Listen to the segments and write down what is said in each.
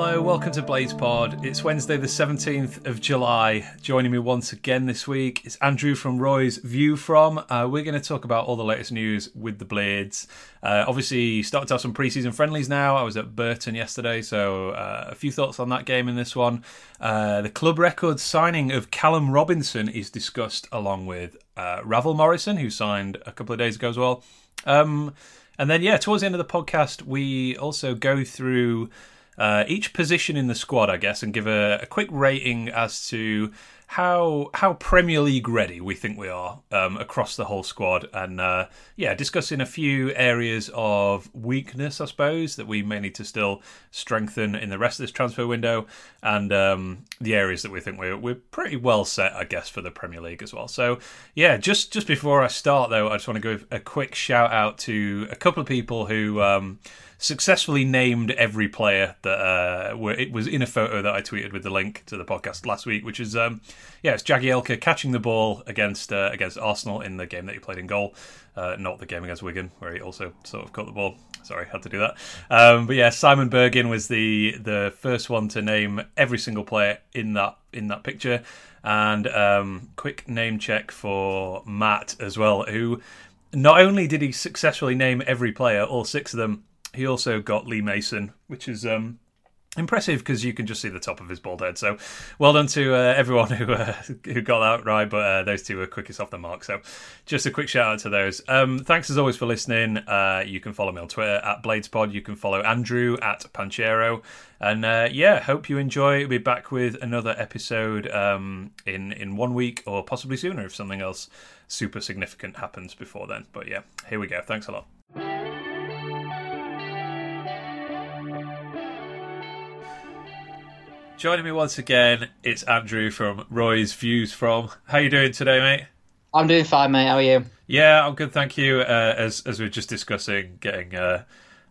Hello, welcome to Blades Pod. It's Wednesday, the 17th of July. Joining me once again this week is Andrew from Roy's View From. Uh, we're going to talk about all the latest news with the Blades. Uh, obviously, started to have some preseason friendlies now. I was at Burton yesterday, so uh, a few thoughts on that game in this one. Uh, the club record signing of Callum Robinson is discussed along with uh, Ravel Morrison, who signed a couple of days ago as well. Um, and then, yeah, towards the end of the podcast, we also go through uh, each position in the squad, I guess, and give a, a, quick rating as to how how Premier League ready we think we are um, across the whole squad, and uh, yeah, discussing a few areas of weakness, I suppose, that we may need to still strengthen in the rest of this transfer window, and um, the areas that we think we're we're pretty well set, I guess, for the Premier League as well. So yeah, just just before I start though, I just want to give a quick shout out to a couple of people who. Um, successfully named every player that uh, were, it was in a photo that I tweeted with the link to the podcast last week, which is um, yeah, it's Jagielka catching the ball against uh, against Arsenal in the game that he played in goal, uh, not the game against Wigan where he also sort of caught the ball. Sorry, had to do that. Um, but yeah, Simon Bergin was the the first one to name every single player in that in that picture. And um, quick name check for Matt as well, who not only did he successfully name every player, all six of them, he also got Lee Mason, which is um, impressive because you can just see the top of his bald head. So, well done to uh, everyone who uh, who got that right. But uh, those two were quickest off the mark. So, just a quick shout out to those. Um, thanks as always for listening. Uh, you can follow me on Twitter at BladesPod. You can follow Andrew at Panchero. And uh, yeah, hope you enjoy. We'll be back with another episode um, in in one week or possibly sooner if something else super significant happens before then. But yeah, here we go. Thanks a lot. Joining me once again, it's Andrew from Roy's Views From. How you doing today, mate? I'm doing fine, mate. How are you? Yeah, I'm good, thank you. Uh, as as we are just discussing, getting uh,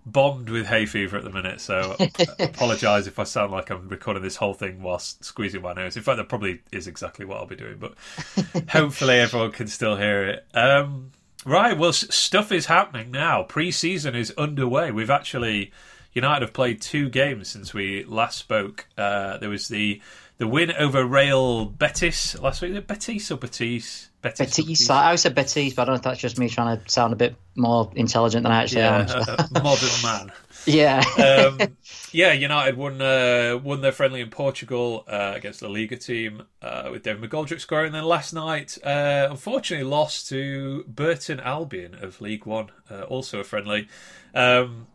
bombed with hay fever at the minute, so apologise if I sound like I'm recording this whole thing whilst squeezing my nose. In fact, that probably is exactly what I'll be doing, but hopefully everyone can still hear it. Um, right, well, stuff is happening now. Pre-season is underway. We've actually United have played two games since we last spoke. Uh, there was the the win over Real Betis last week. Betis or Betis? Betis. Betis. I always said Betis, but I don't know if that's just me trying to sound a bit more intelligent than I actually yeah, am. modern man. yeah. um, yeah, United won uh, won their friendly in Portugal uh, against the Liga team uh, with David McGoldrick scoring. And then last night, uh, unfortunately, lost to Burton Albion of League One, uh, also a friendly. Um,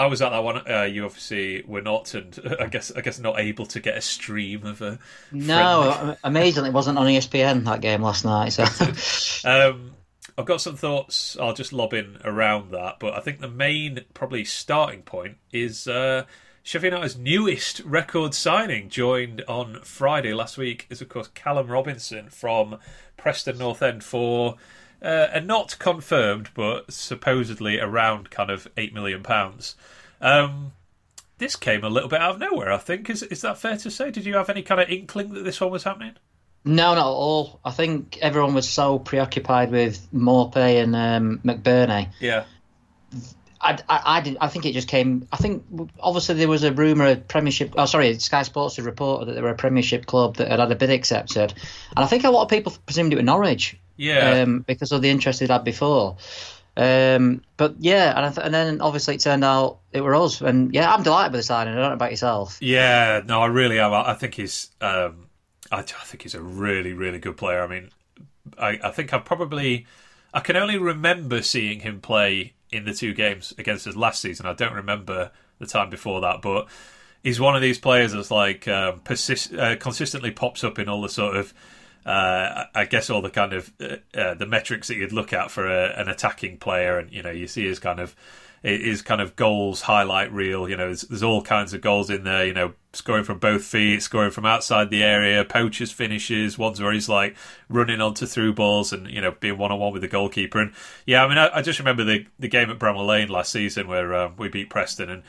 I was at that one. Uh, you obviously were not, and I guess I guess not able to get a stream of a. No, friendly. amazingly, it wasn't on ESPN that game last night. So, um, I've got some thoughts. I'll just lob in around that, but I think the main probably starting point is uh, Sheffield United's newest record signing, joined on Friday last week, is of course Callum Robinson from Preston North End for uh, and not confirmed, but supposedly around kind of eight million pounds. Um, this came a little bit out of nowhere. I think is is that fair to say? Did you have any kind of inkling that this one was happening? No, not at all. I think everyone was so preoccupied with Maupay and um, McBurnie. Yeah. I, I, I, did, I think it just came. I think obviously there was a rumor, a Premiership. Oh, sorry, Sky Sports had reported that there were a Premiership club that had had a bid accepted, and I think a lot of people presumed it was Norwich. Yeah. Um, because of the interest he'd had before. Um, but yeah, and, th- and then obviously it turned out it were us, and yeah, I'm delighted with the signing. I don't know about yourself. Yeah, no, I really am. I think he's, um, I, I, think he's a really, really good player. I mean, I, I think I've probably, I can only remember seeing him play in the two games against us last season. I don't remember the time before that, but he's one of these players that's like um, persist, uh, consistently pops up in all the sort of uh, I guess all the kind of uh, uh, the metrics that you'd look at for a, an attacking player, and you know, you see his kind of his kind of goals highlight reel. You know, there's, there's, all kinds of goals in there. You know, scoring from both feet, scoring from outside the area, poachers finishes, ones where he's like running onto through balls and you know being one on one with the goalkeeper. And yeah, I mean, I, I, just remember the the game at Bramall Lane last season where um, we beat Preston and.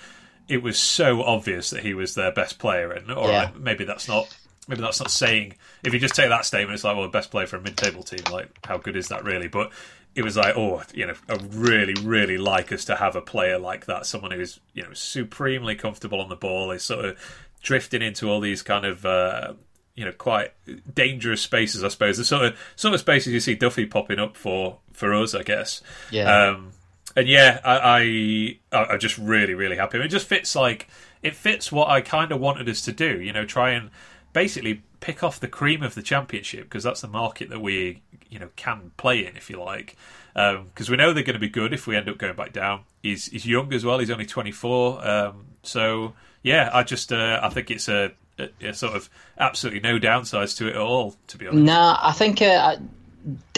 It was so obvious that he was their best player, and all yeah. right, maybe that's not maybe that's not saying if you just take that statement, it's like well, the best player for a mid-table team. Like, how good is that really? But it was like, oh, you know, I really, really like us to have a player like that, someone who's you know supremely comfortable on the ball, is sort of drifting into all these kind of uh, you know quite dangerous spaces. I suppose the sort of sort of spaces you see Duffy popping up for for us, I guess. Yeah. Um, and yeah, I, I I'm just really really happy. It just fits like it fits what I kind of wanted us to do. You know, try and basically pick off the cream of the championship because that's the market that we you know can play in, if you like. Because um, we know they're going to be good if we end up going back down. He's he's young as well. He's only 24. Um, so yeah, I just uh, I think it's a, a, a, sort of absolutely no downsides to it at all. To be honest, no, I think. Uh,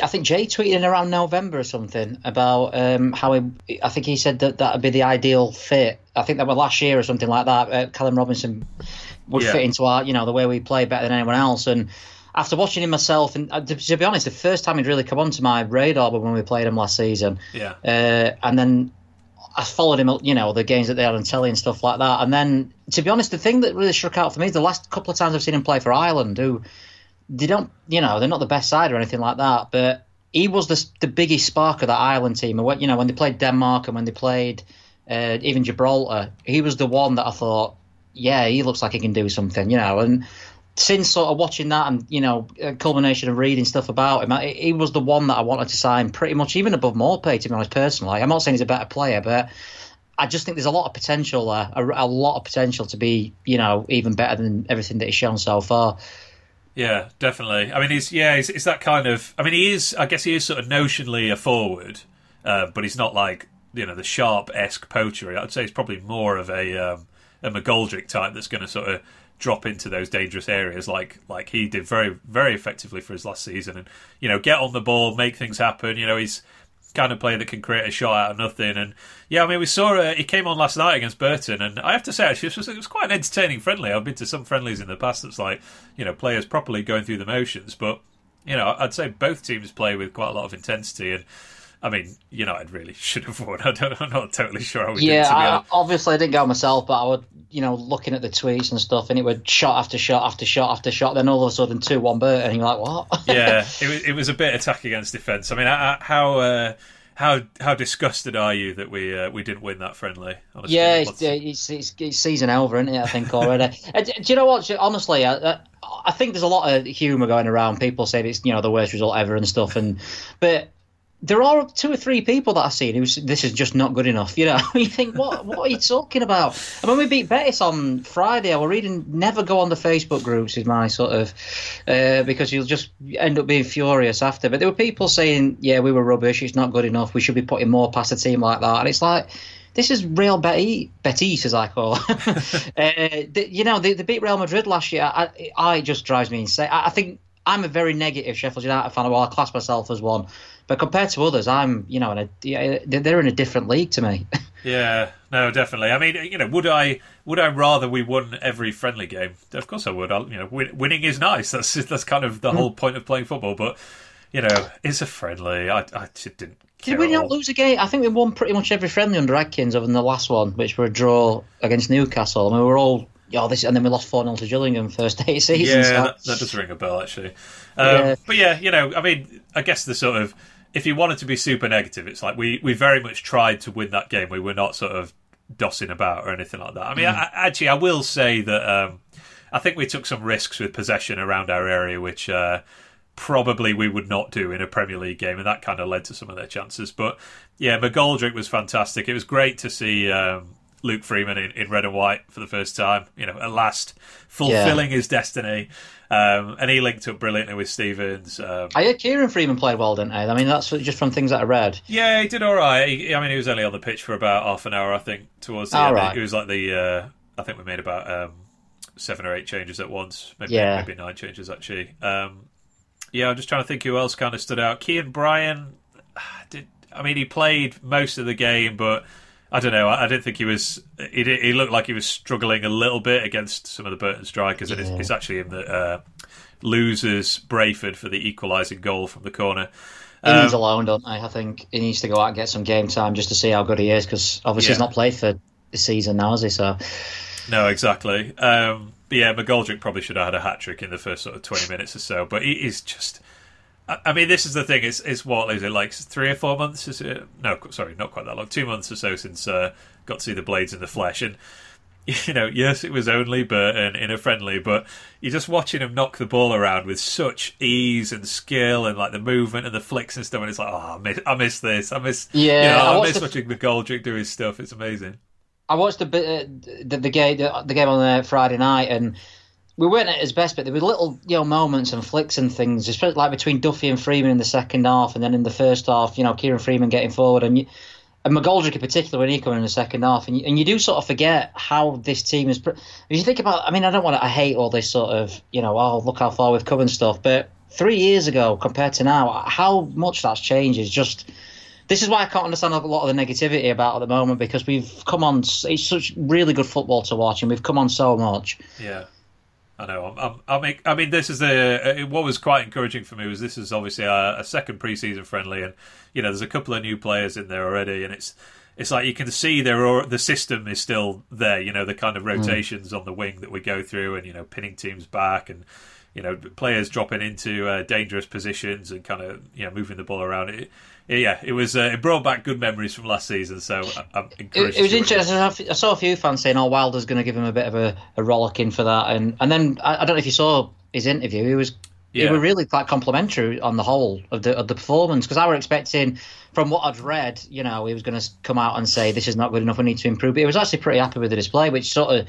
I think Jay tweeted in around November or something about um, how he. I think he said that that would be the ideal fit. I think that was last year or something like that. Uh, Callum Robinson would yeah. fit into our, you know, the way we play better than anyone else. And after watching him myself, and uh, to, to, be honest, the first time he'd really come onto my radar was when we played him last season. Yeah. Uh, and then I followed him, you know, the games that they had on telly and stuff like that. And then, to be honest, the thing that really struck out for me is the last couple of times I've seen him play for Ireland, who they don't, you know, they're not the best side or anything like that, but he was the the biggest spark of that Ireland team. You know, when they played Denmark and when they played uh, even Gibraltar, he was the one that I thought, yeah, he looks like he can do something, you know. And since sort of watching that and you know culmination of reading stuff about him, he was the one that I wanted to sign pretty much even above Maupay. To be honest, personally, I'm not saying he's a better player, but I just think there's a lot of potential there, a, a lot of potential to be you know even better than everything that he's shown so far. Yeah, definitely. I mean, he's yeah, he's, he's that kind of. I mean, he is. I guess he is sort of notionally a forward, uh, but he's not like you know the sharp esque poacher. I'd say he's probably more of a um, a McGoldrick type that's going to sort of drop into those dangerous areas like like he did very very effectively for his last season. And you know get on the ball make things happen. You know he's kind of player that can create a shot out of nothing. And yeah I mean we saw uh, he came on last night against Burton. And I have to say actually it was, it was quite an entertaining friendly. I've been to some friendlies in the past that's like you know players properly going through the motions. But you know I'd say both teams play with quite a lot of intensity. And I mean, United really should have won. I am not totally sure how we yeah, did. Yeah, obviously I didn't go myself, but I would, you know, looking at the tweets and stuff, and it would shot after shot after shot after shot. Then all of a sudden, two one Burton, and you're like, what? yeah, it was, it was a bit attack against defence. I mean, how uh, how how disgusted are you that we uh, we didn't win that friendly? Honestly? Yeah, it's, it's, it's, it's, season over, isn't it? I think already. uh, do you know what? Honestly, I, I think there's a lot of humour going around. People say it's you know the worst result ever and stuff, and but there are two or three people that I've seen who this is just not good enough. You know, you think what what are you talking about? And when we beat Betis on Friday, I was reading never go on the Facebook groups is my sort of uh, because you'll just end up being furious after. But there were people saying, yeah, we were rubbish. It's not good enough. We should be putting more past a team like that. And it's like. This is Real Betis, Betis as I call. uh, you know, they, beat Real Madrid last year. I, I, just drives me insane. I, I think I'm a very negative Sheffield United fan. Well, I class myself as one. But compared to others, I'm you know in a they're in a different league to me. yeah, no, definitely. I mean, you know, would I would I rather we won every friendly game? Of course I would. I, you know, win, winning is nice. That's that's kind of the mm. whole point of playing football. But you know, it's a friendly. I I just didn't. Did we not lose a game? I think we won pretty much every friendly under Adkins, other than the last one, which were a draw against Newcastle. I mean, we were all oh, this, and then we lost 4 0 to Gillingham first eight seasons. Yeah, so. that, that, does ring a bell, actually. Um, yeah. But yeah, you know, I mean, I guess the sort of if you wanted to be super negative, it's like we we very much tried to win that game. We were not sort of dossing about or anything like that. I mean, mm. I, actually, I will say that um, I think we took some risks with possession around our area, which uh, probably we would not do in a Premier League game, and that kind of led to some of their chances. But yeah, McGoldrick was fantastic. It was great to see. Um, Luke Freeman in, in red and white for the first time, you know, at last fulfilling yeah. his destiny. Um, and he linked up brilliantly with Stevens. Um, I heard Kieron Freeman played well, didn't he? I mean, that's just from things that I read. Yeah, he did all right. He, I mean, he was only on the pitch for about half an hour, I think, towards the all end. Right. It was like the, uh, I think we made about um, seven or eight changes at once. Maybe, yeah. maybe nine changes, actually. Um, yeah, I'm just trying to think who else kind of stood out. Kean Bryan, did, I mean, he played most of the game, but I don't know. I, I didn't think he was. He, he, looked like he was struggling a little bit against some of the Burton strikers, yeah. and it's, it's, actually in the uh, losers Brayford for the equalising goal from the corner. He um, needs a loan, don't I? I think he needs to go out and get some game time just to see how good he is, because obviously yeah. he's not played for the season now, has he? So. No, exactly. Um, yeah, McGoldrick probably should have had a hat trick in the first sort of twenty minutes or so, but he is just I mean, this is the thing. It's, it's what is it like three or four months? Is it? No, sorry, not quite that long. Two months or so since uh, got to see the blades in the flesh, and you know, yes, it was only Burton in a friendly, but you're just watching him knock the ball around with such ease and skill and like the movement and the flicks and stuff. And it's like, oh, I miss, I miss this. I miss, yeah, you know, I, I miss the, watching McGoldrick do his stuff. It's amazing. I watched the uh, the, the game the, the game on uh, Friday night and we weren't at his best, but there were little you know moments and flicks and things, especially like between Duffy and Freeman in the second half, and then in the first half, you know, Kieron Freeman getting forward and. You, and McGoldrick in particular when he came in the second half, and you, and you do sort of forget how this team is. If you think about, I mean, I don't want to. I hate all this sort of, you know, oh look how far we've come and stuff. But three years ago compared to now, how much that's changed is just. This is why I can't understand a lot of the negativity about at the moment because we've come on. It's such really good football to watch, and we've come on so much. Yeah. I know. I'm, I'm, i I mean, this is a, what was quite encouraging for me was this is obviously a, a second preseason friendly, and you know, there's a couple of new players in there already, and it's it's like you can see there are, the system is still there. You know, the kind of mm. rotations mm. on the wing that we go through, and you know, pinning teams back, and you know, players dropping into uh, dangerous positions and kind of you know moving the ball around. It, yeah, it was. Uh, it brought back good memories from last season. So I'm encouraged. It, it was interesting. I saw a few fans saying, "Oh, Wilder's going to give him a bit of a, a rollicking for that," and and then I, I, don't know if you saw his interview. He was. Yeah. They were really quite complimentary on the whole of the of the performance because I were expecting, from what I'd read, you know, he was going to come out and say this is not good enough. We need to improve. But he was actually pretty happy with the display, which sort of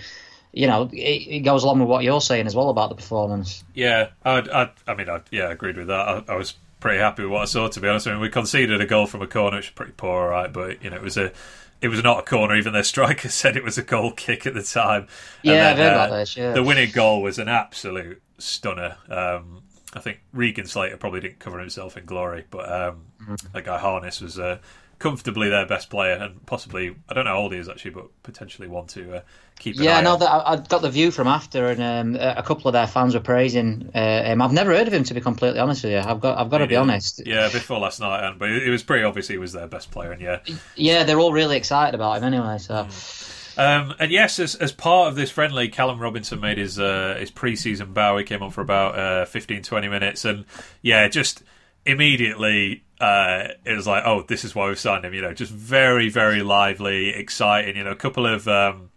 you know, it, it, goes along with what you're saying as well about the performance. Yeah, I, I, I mean, I, yeah, I agreed with that. I, I, was pretty happy with what I saw. To be honest, I mean, we conceded a goal from a corner, which was pretty poor, all right, but you know, it was a it was not a corner. Even their striker said it was a goal kick at the time. Yeah, then, uh, this, yeah. The winning goal was an absolute stunner. Um, I think Regan Slater probably didn't cover himself in glory, but um, mm-hmm. that guy Harness was uh, comfortably their best player, and possibly I don't know how old he is actually, but potentially one to uh, keep. yeah, I know that I, got the view from after, and um, a couple of their fans were praising uh, him. I've never heard of him to be completely honest with you. I've got I've got to be honest. Yeah, before last night, and but it was pretty obvious he was their best player, and yeah, yeah, they're all really excited about him anyway. So. Mm. Um, and yes, as, as part of this friendly, Callum Robinson made his uh, his pre-season bow. He came on for about uh, 15, 20 minutes, and yeah, just immediately uh, it was like, oh, this is why we've signed him. You know, just very, very lively, exciting. You know, a couple of um,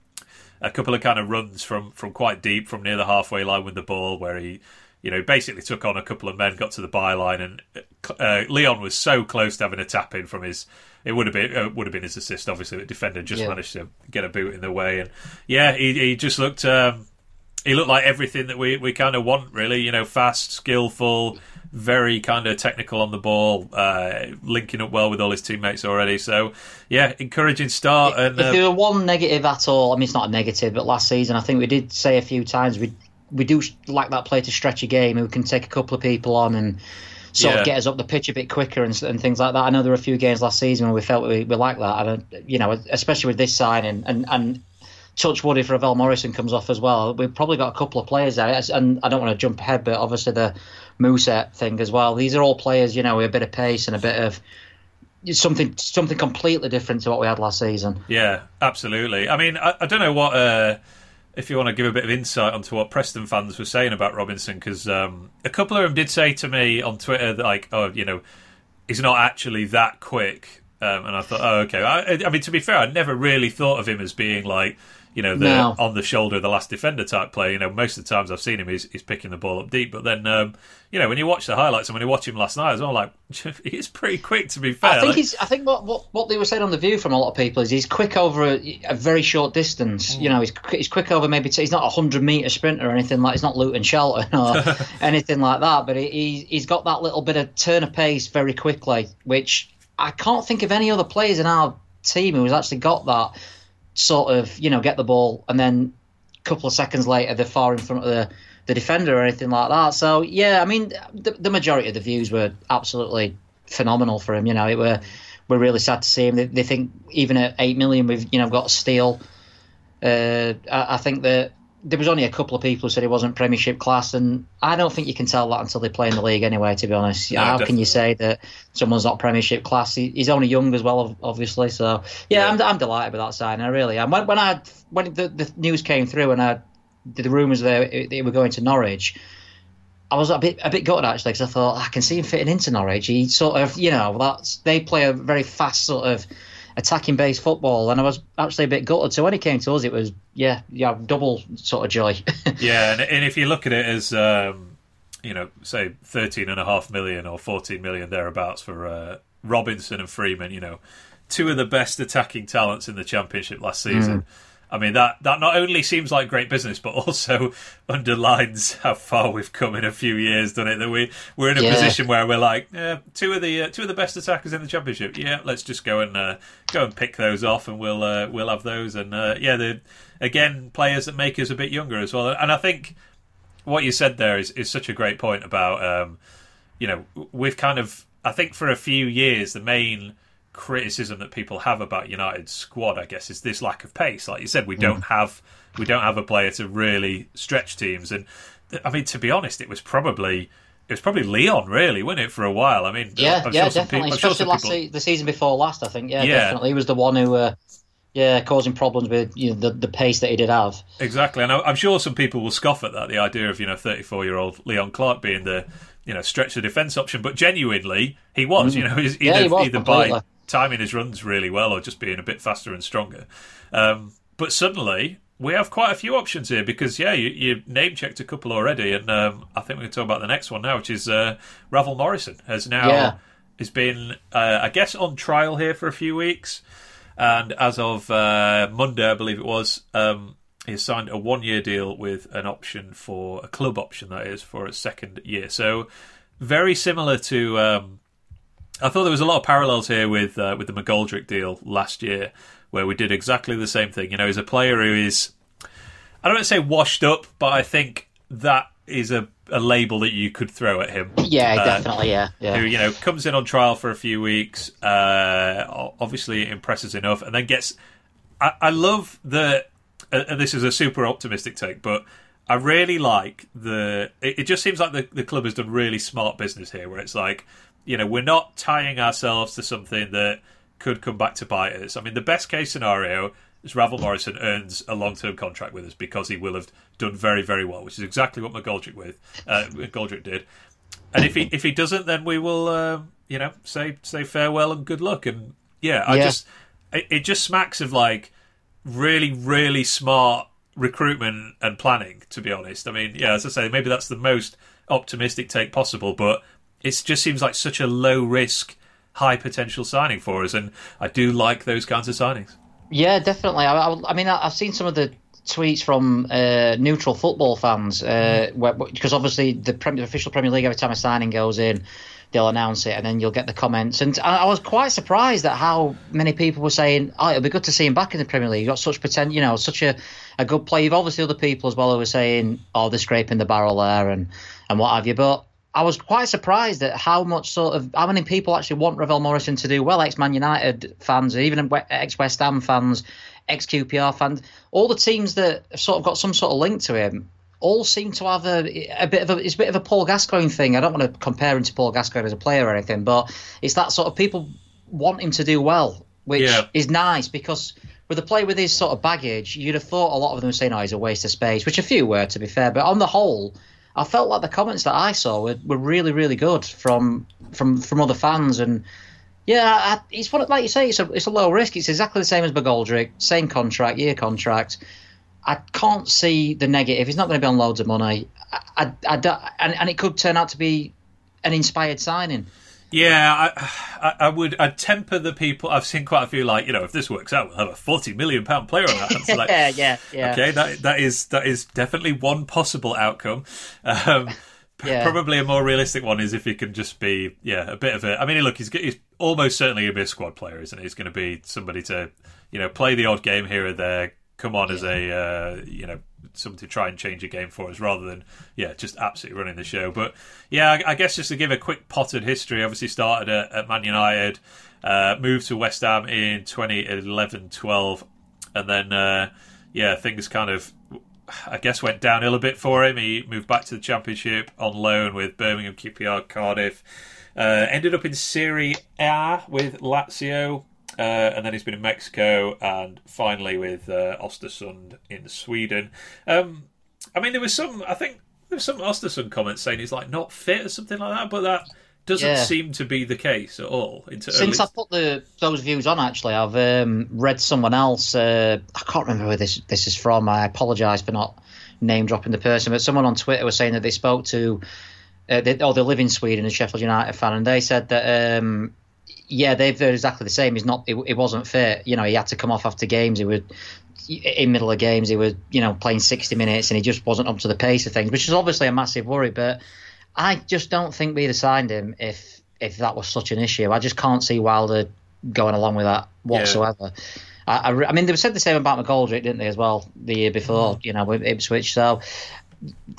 a couple of kind of runs from from quite deep, from near the halfway line with the ball, where he, you know, basically took on a couple of men, got to the byline, and uh, Leon was so close to having a tap in from his. It would have been uh, would have been his assist. Obviously, the defender just yeah. managed to get a boot in the way, and yeah, he he just looked. Um, he looked like everything that we, we kind of want, really. You know, fast, skillful, very kind of technical on the ball, uh, linking up well with all his teammates already. So, yeah, encouraging start. And if uh, there were one negative at all, I mean, it's not a negative, but last season I think we did say a few times we we do like that play to stretch a game. We can take a couple of people on and sort yeah. of get us up the pitch a bit quicker and, and, things like that. I know there were a few games last season where we felt we, we like that. And, you know, especially with this signing and and touch wood if Ravel Morrison comes off as well. We've probably got a couple of players there, and I don't want to jump ahead, but obviously the Mousset thing as well. These are all players, you know, with a bit of pace and a bit of something something completely different to what we had last season. Yeah, absolutely. I mean, I, I don't know what uh, if you want to give a bit of insight onto what Preston fans were saying about Robinson, because um, a couple of them did say to me on Twitter that, like, oh, you know, he's not actually that quick. Um, and I thought, oh, okay. I, I mean, to be fair, I never really thought of him as being like you know, the no. on the shoulder, the last defender type play. You know, most of the times I've seen him, he's, he's picking the ball up deep. But then, um, you know, when you watch the highlights and when you watch him last night as well, like he's pretty quick. To be fair, I think like, he's. I think what, what what they were saying on the View from a lot of people is he's quick over a, a very short distance. Mm. You know, he's he's quick over maybe he's not a hundred meter sprinter or anything like. He's not Luton Shelton or anything like that. But he, he's got that little bit of turn of pace very quickly, which I can't think of any other players in our team who's actually got that sort of you know get the ball and then a couple of seconds later they're far in front of the the defender or anything like that. So yeah, I mean the, the majority of the views were absolutely phenomenal for him. You know, it were we're really sad to see him. They, they think even at eight million we've you know got steal. Uh, I, I think that there was only a couple of people who said he wasn't Premiership class, and I don't think you can tell that until they play in the league anyway. To be honest, no, how definitely. can you say that someone's not Premiership class? He, he's only young as well, obviously. So yeah, yeah. I'm, I'm delighted with that signing. I really am. When, when I when the, the news came through and I the rumours there they were going to Norwich, I was a bit a bit gutted actually because I thought ah, I can see him fitting into Norwich. He sort of you know that's they play a very fast sort of attacking based football, and I was actually a bit gutted. So when it came to us, it was yeah, yeah, double sort of joy. yeah, and, and, if you look at it as um, you know, say thirteen and a half million or fourteen million thereabouts for uh, Robinson and Freeman, you know, two of the best attacking talents in the championship last season. Mm. I mean that that not only seems like great business, but also underlines how far we've come in a few years, doesn't it? That we we're in a yeah. position where we're like yeah, two of the uh, two of the best attackers in the championship. Yeah, let's just go and uh, go and pick those off, and we'll uh, we'll have those. And uh, yeah, the again players that make us a bit younger as well. And I think what you said there is is such a great point about um, you know we've kind of I think for a few years the main criticism that people have about United's squad, I guess, is this lack of pace. Like you said, we mm. don't have we don't have a player to really stretch teams. And I mean, to be honest, it was probably it was probably Leon, really, wasn't it, for a while? I mean, yeah, I'm yeah, sure definitely. People, Especially last people... the season before last, I think. Yeah, yeah. definitely. He was the one who. Uh, yeah, causing problems with you know, the the pace that he did have. Exactly, and I'm sure some people will scoff at that. The idea of you know 34 year old Leon Clarke being the you know stretch the defence option, but genuinely he was. Mm. You know, either, yeah, he was, either by timing his runs really well or just being a bit faster and stronger. Um, but suddenly we have quite a few options here because yeah, you, you name checked a couple already, and um, I think we can talk about the next one now, which is uh, Ravel Morrison has now yeah. has been uh, I guess on trial here for a few weeks, and as of uh, Monday, I believe it was. Um, he signed a one-year deal with an option for a club option that is for a second year. So very similar to um, I thought there was a lot of parallels here with uh, with the McGoldrick deal last year, where we did exactly the same thing. You know, he's a player who is, I don't want to say washed up, but I think that is a, a label that you could throw at him. Yeah, uh, definitely. Yeah, yeah. Who you know comes in on trial for a few weeks, uh, obviously impresses enough, and then gets. I, I love the. Uh, this is a super optimistic take, but I really like the. It, it just seems like the, the club has done really smart business here, where it's like you know, we're not tying ourselves to something that could come back to bite us. I mean, the best case scenario is Ravel Morrison earns a long term contract with us because he will have done very, very well, which is exactly what McGoldrick with uh, McGoldrick did. And if he if he doesn't, then we will, uh, you know, say say farewell and good luck. And yeah, I yeah. just it, it just smacks of like really, really smart recruitment and planning. To be honest, I mean, yeah, as I say, maybe that's the most optimistic take possible, but it just seems like such a low risk, high potential signing for us, and I do like those kinds of signings. Yeah, definitely. I, I, I mean, I've seen some of the tweets from uh, neutral football fans uh, because obviously the, Premier, the official Premier League every time a signing goes in, they'll announce it and then you'll get the comments. And I, I, was quite surprised at how many people were saying, "Oh, it'll be good to see him back in the Premier League. You've got such pretend, you know, such a, a good play." You've obviously other people as well who were saying, "Oh, they're scraping the barrel there and and what have you." But I was quite surprised at how much sort of how many people actually want Ravel Morrison to do well. Ex Man United fans, even ex West Ham fans, ex QPR fans, all the teams that have sort of got some sort of link to him, all seem to have a, a bit of a it's a bit of a Paul Gascoigne thing. I don't want to compare him to Paul Gascoigne as a player or anything, but it's that sort of people want him to do well, which yeah. is nice because with a player with his sort of baggage, you'd have thought a lot of them were saying, "Oh, he's a waste of space," which a few were, to be fair. But on the whole, I felt like the comments that I saw were, were really, really good from from from other fans, and yeah, it's what like you say, it's a it's a low risk. It's exactly the same as McGoldrick, same contract, year contract. I can't see the negative. He's not going to be on loads of money, I, I, I, and and it could turn out to be an inspired signing. Yeah, I, I, would. I'd temper the people. I've seen quite a few like, you know, if this works out, we'll have a forty million pound player on our hands. Like, yeah, yeah, yeah. Okay, that that is that is definitely one possible outcome. Um, yeah. Probably a more realistic one is if he can just be, yeah, a bit of a. I mean, look, he's he's almost certainly going to be a squad player, isn't he? He's going to be somebody to, you know, play the odd game here or there, come on yeah. as a, uh, you know, someone to try and change a game for us rather than yeah just absolutely running the show. But yeah I, I guess just to give a quick potted history obviously started at, at Man United uh, moved to West Ham in 2011-12 and then uh, yeah things kind of I guess went downhill a bit for him. He moved back to the championship on loan with Birmingham QPR Cardiff uh, ended up in Serie A with Lazio uh, and then he's been in Mexico and finally with uh, Ostersund in Sweden. Um, I mean, there was some, I think there was some Ostersund comments saying he's like not fit or something like that, but that doesn't Yeah. seem to be the case at all. Since I put the those views on, actually, I've um, read someone else. Uh, I can't remember where this this is from. I apologise for not name dropping the person, but someone on Twitter was saying that they spoke to, uh, they, or they live in Sweden, a Sheffield United fan, and they said that. Um, yeah, they've they're exactly the same. He's not. It, it wasn't fit. You know, he had to come off after games. He was in middle of games, he was you know playing sixty minutes, and he just wasn't up to the pace of things, which is obviously a massive worry. But I just don't think we'd have signed him if if that was such an issue. I just can't see Wilder going along with that whatsoever. I, I, I mean, they said the same about McGoldrick, didn't they, as well, the year before, mm-hmm. you know, with Ipswich. So,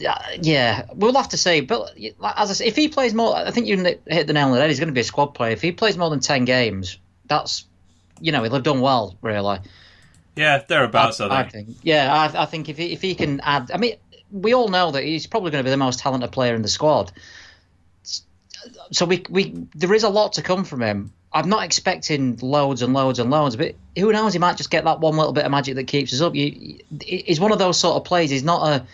Uh, yeah, we'll have to see. But as I say, if he plays more, I think you hit the nail on the head. He's going to be a squad player. If he plays more than 10 games, that's, you know, he'll have done well, really. yeah, thereabouts. I, I think. think. Yeah, I, I think if he, if he can add, I mean, we all know that he's probably going to be the most talented player in the squad. So we we there is a lot to come from him. I'm not expecting loads and loads and loads, but who knows? He might just get that one little bit of magic that keeps us up. You, he's one of those sort of players. He's not a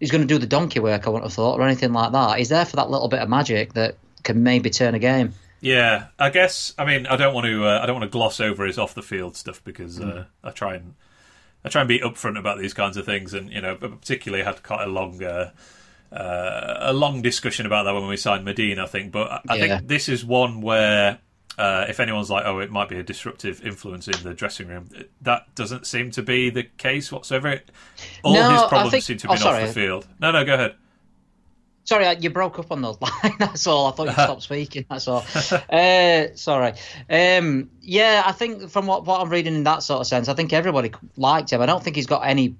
he's going to do the donkey work. I wouldn't have thought or anything like that. He's there for that little bit of magic that can maybe turn a game. Yeah, I guess. I mean, I don't want to. Uh, I don't want to gloss over his off the field stuff because uh, I try and I try and be upfront about these kinds of things, and you know, particularly had quite a long. Uh, uh, a long discussion about that when we signed Madine, I think. But I, I Yeah. think this is one where, uh, if anyone's like, "Oh, it might be a disruptive influence in the dressing room," that doesn't seem to be the case whatsoever. All No, his problems think- seem to oh, be off the field. No, no, go ahead. Sorry, uh, you broke up on the line. That's all. I thought you stopped speaking. That's all. Uh, sorry. Um, yeah, I think from what, what I'm reading in that sort of sense, I think everybody liked him. I don't think he's got any,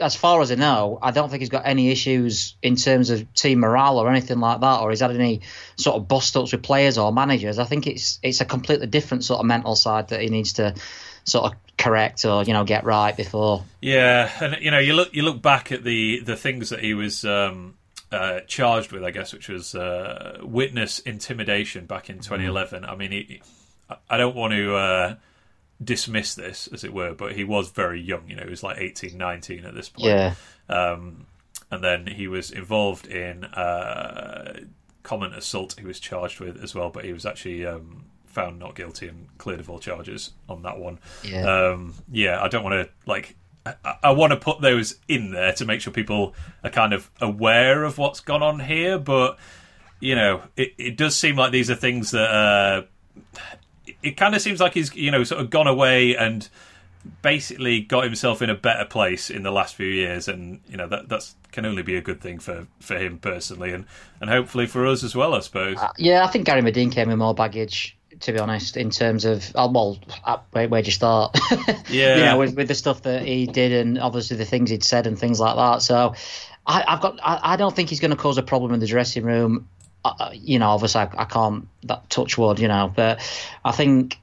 as far as I know, I don't think he's got any issues in terms of team morale or anything like that, or he's had any sort of bust ups with players or managers. I think it's it's a completely different sort of mental side that he needs to sort of correct or you know get right before. Yeah, and you know, you look you look back at the the things that he was um, uh, charged with, I guess, which was uh, witness intimidation back in 2011. I mean, he, I- I don't want to uh, dismiss this, as it were, but he was very young. You know, he was like 18, 19 at this point. Yeah. Um, and then he was involved in uh, common assault. He was charged with as well, but he was actually um, found not guilty and cleared of all charges on that one. Yeah. Um, yeah, I don't want to like. I, I want to put those in there to make sure people are kind of aware of what's gone on here, but you know, it, it does seem like these are things that uh, it, kind of seems like he's you know sort of gone away and basically got himself in a better place in the last few years, and you know that that's can only be a good thing for for him personally, and and hopefully for us as well, I suppose. Yeah, I think Gary Madine came with more baggage, to be honest, in terms of uh, well, uh, where, where'd you start? Yeah. you know, with, with the stuff that he did and obviously the things he'd said and things like that. So, I, I've got, I, I don't think he's going to cause a problem in the dressing room. Uh, Uh, you know, obviously I, I can't that touch wood, you know, but I think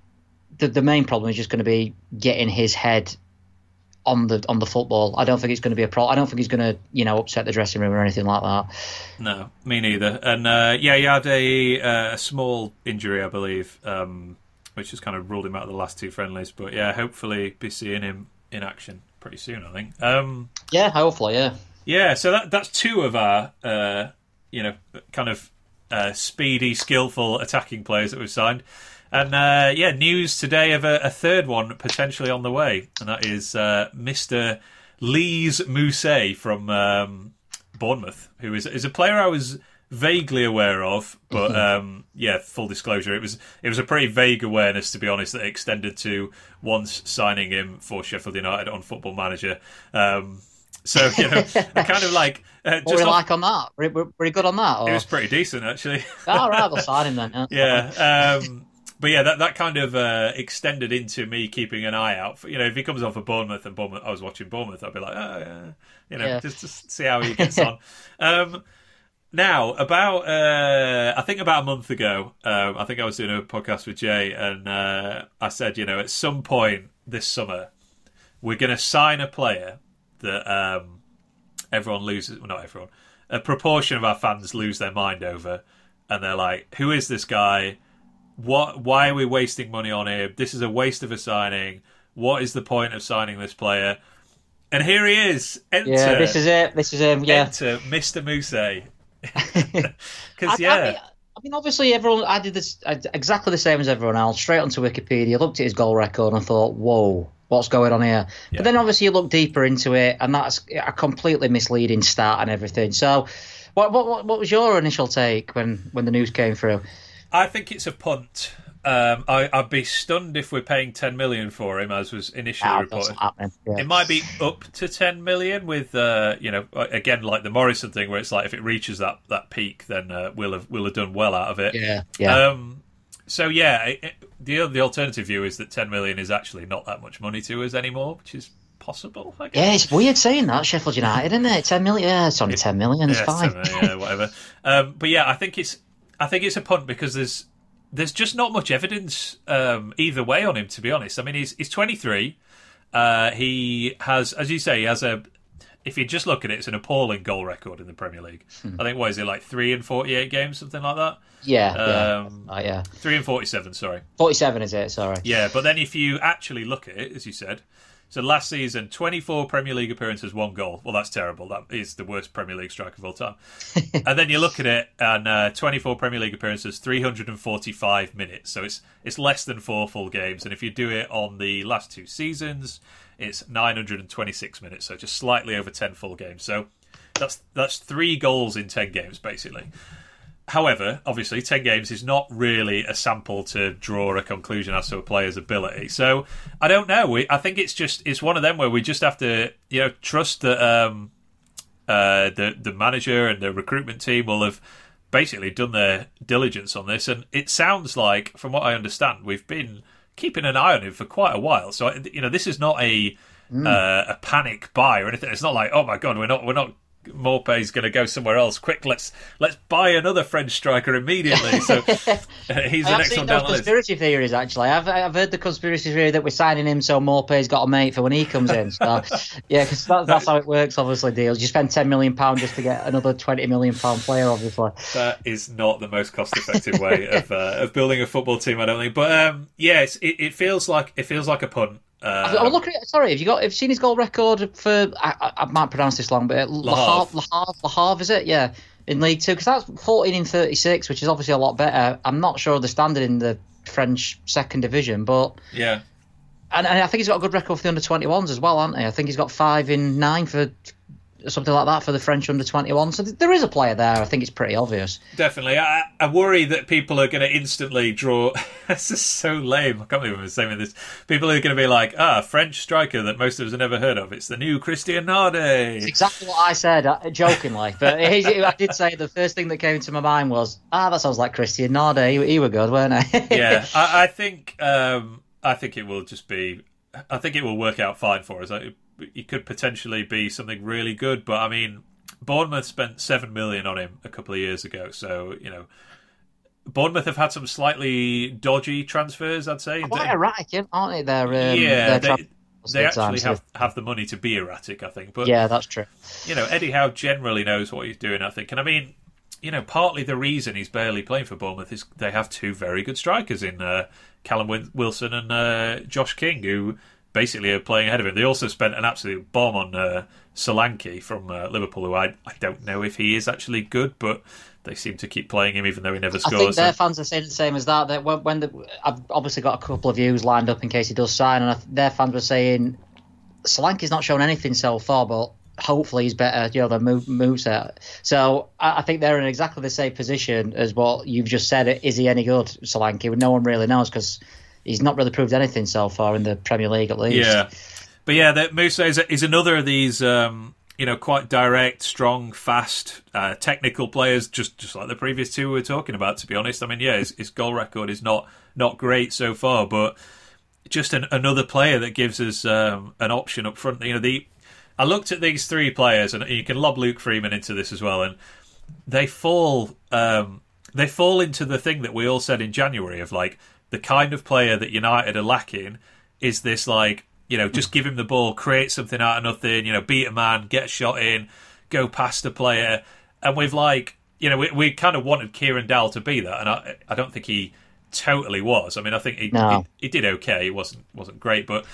the the main problem is just going to be getting his head on the on the football. I don't think it's going to be a problem. I don't think he's going to you know upset the dressing room or anything like that. No, me neither. And uh, yeah, he had a, uh, a small injury, I believe, um, which has kind of ruled him out of the last two friendlies. But yeah, hopefully be seeing him in action pretty soon. I think. Um, Yeah, hopefully, yeah. yeah, so that that's two of our uh, you know kind of uh, speedy, skillful attacking players that we've signed. And uh, yeah, news today of a, a third one potentially on the way, and that is uh, Mr. Lys Mousset from um, Bournemouth, who is is a player I was vaguely aware of, but um, yeah, full disclosure, it was it was a pretty vague awareness to be honest that extended to once signing him for Sheffield United on Football Manager. Um, so you know, I kind of like uh, What were like on that? Were, were, were you good on that? Or? it was pretty decent actually. All right, we'll sign him then. Yeah. yeah. Um, but yeah, that, that kind of uh, extended into me keeping an eye out for you know if he comes off for Bournemouth and Bournemouth, I was watching Bournemouth, I'd be like, oh yeah, you know, Yeah. just to see how he gets on. Um, now, about uh, I think about a month ago, um, I think I was doing a podcast with Jay, and uh, I said, you know, at some point this summer, we're going to sign a player that um, everyone loses. Well, not everyone. A proportion of our fans lose their mind over, and they're like, "Who is this guy? What? Why are we wasting money on him? This is a waste of a signing. What is the point of signing this player?" And here he is. Enter, Yeah, this is it. This is him. Yeah. enter Mr. Mousset. I- Because I yeah, mean, I mean, obviously, everyone. I did this I exactly the same as everyone else. Straight onto Wikipedia, looked at his goal record, and thought, "Whoa, what's going on here?" Yeah. But then, obviously, you look deeper into it, and that's a completely misleading stat and everything. So, what what what was your initial take when when the news came through? I think it's a punt. Um, I, I'd be stunned if we're paying 10 million for him, as was initially reported. Yeah. It might be up to 10 million with, uh, you know, again, like the Morrison thing, where it's like if it reaches that, that peak, then uh, we'll have we'll have done well out of it. yeah, yeah. Um, so yeah, it, it- the the alternative view is that 10 million is actually not that much money to us anymore, which is possible. I guess. yeah, it's weird saying that Sheffield United, isn't it? Ten million. Yeah, it's only ten million. It's yeah, fine. so, uh, yeah, whatever. Um, but yeah, I think it's I think it's a punt because there's there's just not much evidence um, either way on him. To be honest, I mean he's he's 23. Uh, he has, as you say, he has a. If you just look at it, it's an appalling goal record in the Premier League. Hmm. I think what is it like three and 48 games, something like that. yeah, yeah. Um, Oh, yeah. Three and 47, sorry. Forty-seven is it? Sorry. Yeah, but then if you actually look at it, as you said, so last season, 24 Premier League appearances, one goal. Well, that's terrible. That is the worst Premier League striker of all time. and then you look at it, and uh, 24 Premier League appearances, 345 minutes. So it's it's less than four full games. And if you do it on the last two seasons, it's 926 minutes. So just slightly over 10 full games. So that's that's three goals in 10 games, basically. However, obviously, 10 games is not really a sample to draw a conclusion as to a player's ability. So I don't know. We, I think it's just it's one of them where we just have to you know trust that um, uh, the the manager and the recruitment team will have basically done their diligence on this. And it sounds like, from what I understand, we've been keeping an eye on him for quite a while. So you know, this is not a uh, a panic buy or anything. It's not like oh my god, we're not we're not. Maupay's going to go somewhere else. Quick, let's let's buy another French striker immediately. So uh, he's the next one down the list. conspiracy theories. Actually, I've I've heard the conspiracy theory that we're signing him so Maupay's got a mate for when he comes in. So yeah, because that, that's how it works. Obviously, deals. You spend ten million pound just to get another twenty million pound player. Obviously, That is not the most cost-effective way of uh, of building a football team, I don't think. But um, yes, it, it feels like it feels like a punt. Uh, I, I look at. Sorry, have you got? Have you seen his goal record for? I, I, I might pronounce this wrong, but Le Havre. Havre, Le Havre, Le Havre, is it? Yeah, in League Two, because that's fourteen in thirty-six, which is obviously a lot better. I'm not sure of the standard in the French second division, but yeah, and, and I think he's got a good record for the under 21s as well, aren't he? I think he's got five in nine for something like that for the French under 21. So th- there is a player there. I think it's pretty obvious. definitely. I, I worry that people are going to instantly draw. this is so lame. I can't believe I'm saying this. People are going to be like, ah, French striker that most of us have never heard of. It's the new Christian Nadé. It's exactly what I said, uh, jokingly. But I did say the first thing that came to my mind was, ah, that sounds like Christian Nadé. He, he were good, weren't he? yeah, I, I think um, I think it will just be. I think it will work out fine for us. It, it could potentially be something really good, but I mean, Bournemouth spent seven million on him a couple of years ago, so you know. Bournemouth have had some slightly dodgy transfers, I'd say. Quite erratic, aren't they? They're, um, yeah, they, they actually have, have the money to be erratic, I think. But Yeah, that's true. you know, Eddie Howe generally knows what he's doing, I think. And I mean, you know, partly the reason he's barely playing for Bournemouth is they have two very good strikers in uh, Callum Wilson and uh, Josh King, who basically are playing ahead of him. They also spent an absolute bomb on uh, Solanke from uh, Liverpool, who I, I don't know if he is actually good, but they seem to keep playing him even though he never scores. I think their So- fans are saying the same as that. That when, when the, I've obviously got a couple of views lined up in case he does sign, and I, their fans were saying Solanke's not shown anything so far, but hopefully he's better. You know, the move moveset. So I, I think they're in exactly the same position as what you've just said. Is he any good, Solanke? No one really knows because he's not really proved anything so far in the Premier League, at least. Yeah, but yeah, that Mousset is, is another of these, um, you know, quite direct, strong, fast, uh, technical players, just just like the previous two we were talking about. To be honest, I mean, yeah, his, his goal record is not not great so far, but just an, another player that gives us um, an option up front. You know, the I looked at these three players, and you can lob Luke Freeman into this as well, and they fall um, they fall into the thing that we all said in January of like the kind of player that United are lacking is this like you know just give him the ball, create something out of nothing, you know, beat a man, get a shot in, go past a player, and we've like you know we, we kind of wanted Kieran Dowell to be that, and I I don't think he totally was. I mean, I think he No. he, he did okay. It wasn't wasn't great, but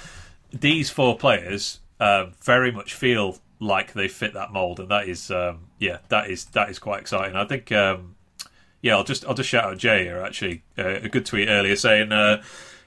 these four players um, very much feel like they fit that mold, and that is um, yeah, that is that is quite exciting. I think um, yeah, I'll just I'll just shout out Jay here. Actually, uh, a good tweet earlier saying. Uh,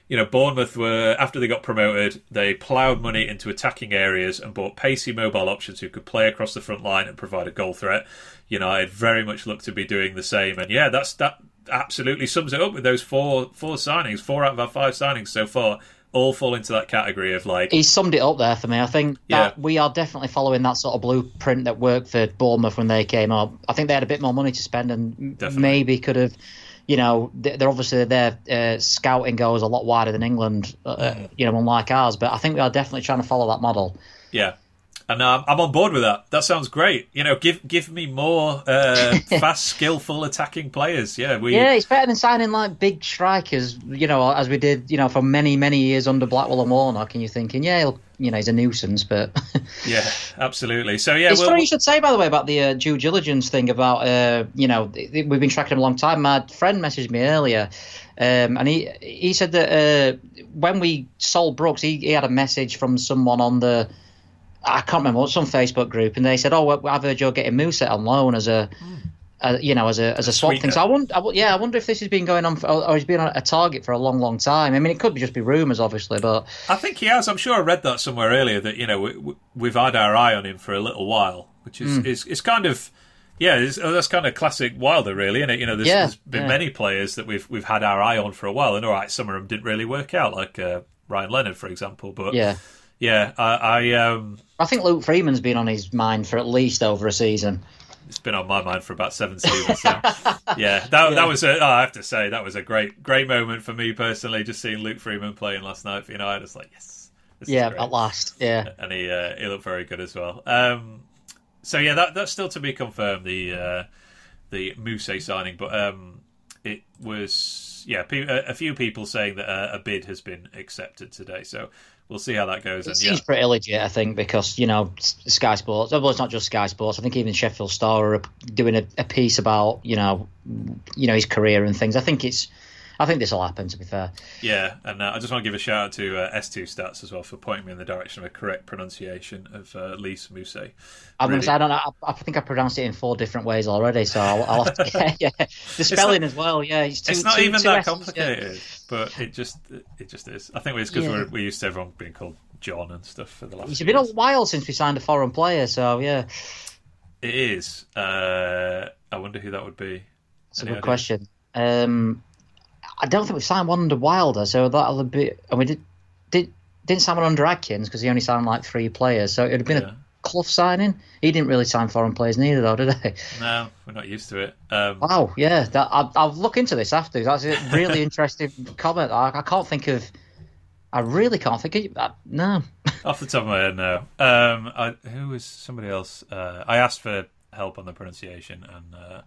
you know, Bournemouth were after they got promoted, they ploughed money into attacking areas and bought pacey mobile options who could play across the front line and provide a goal threat. You know, I very much look to be doing the same, and yeah, that's that absolutely sums it up with those four four signings, four out of our five signings so far all fall into that category of like. He summed it up there for me. I think that yeah. we are definitely following that sort of blueprint that worked for Bournemouth when they came up. I think they had a bit more money to spend and definitely. maybe could have. You know, they're obviously their uh, scouting goes a lot wider than England. Uh, mm. You know, unlike ours. But I think we are definitely trying to follow that model. Yeah, and um, I'm on board with that. That sounds great. You know, give give me more uh, fast, skillful attacking players. Yeah, we. Yeah, it's better than signing like big strikers. You know, as we did. You know, for many many years under Blackwell and Warnock, and you're thinking, yeah, you know, he's a nuisance, but. yeah, absolutely. So yeah, it's well, funny you should say by the way about the uh, due diligence thing about uh, you know we've been tracking him a long time. My friend messaged me earlier. Um, and he he said that uh, when we sold Brooks, he, he had a message from someone on the I can't remember what's some Facebook group, and they said, "Oh, well, I've heard you're getting Mousset on loan as a." Mm. Uh, you know, as a as a swap thing. So I wonder, I, yeah, I wonder if this has been going on, for, or, or he's been a target for a long, long time. I mean, it could just be rumours, obviously, but I think he has. I'm sure I read that somewhere earlier that you know we, have had our eye on him for a little while, which is mm. is, is kind of yeah, that's kind of classic Wilder, really, isn't it? You know, there's, yeah, there's been yeah. many players that we've we've had our eye on for a while, and all right, some of them didn't really work out, like uh, Ryan Leonard, for example. But yeah, yeah, I, I um, I think Luke Freeman's been on his mind for at least over a season. It's been on my mind for about seven seasons. So. yeah, that yeah. that was a, oh, I have to say that was a great great moment for me personally. Just seeing Luke Freeman playing last night for United, it's like yes, yeah, at last, yeah, and he uh, he looked very good as well. Um, so yeah, that that's still to be confirmed the uh, the Mousset signing, but um, it was yeah a, few people saying that a bid has been accepted today. So we'll see how that goes. It and, seems yeah. pretty legit, I think, because you know Sky Sports. Well, it's not just Sky Sports. I think even Sheffield Star are doing a, a piece about you know, you know his career and things. I think it's I think this will happen. To be fair. Yeah, and uh, I just want to give a shout out to uh, S2 Stats as well for pointing me in the direction of a correct pronunciation of uh, Lys Mousset. I'm really... say I don't know. I, I, think I pronounced it in four different ways already, so I'll, I'll have to. yeah, yeah. the spelling not, as well. Yeah, it's, it's not even that complicated, yeah. but it just it just is. I think it's because yeah. we're, we're used to everyone being called John and stuff for the last. It's been years. a while since we signed a foreign player, so yeah. It is. Uh, I wonder who that would be. That's Any a good idea? question. Um, I don't think we signed one under Wilder, so that'll be. And we did did didn't sign one under Adkins because he only signed like three players, so it would have been yeah. a Clough signing. He didn't really sign foreign players neither, though, did he? No, we're not used to it. Um, wow, yeah, that, I, I'll look into this after. That's a really interesting comment. I, I, can't think of. I really can't think of. Uh, no. Off the top of my head, no. Um, I, who was somebody else? Uh, I asked for help on the pronunciation, and uh,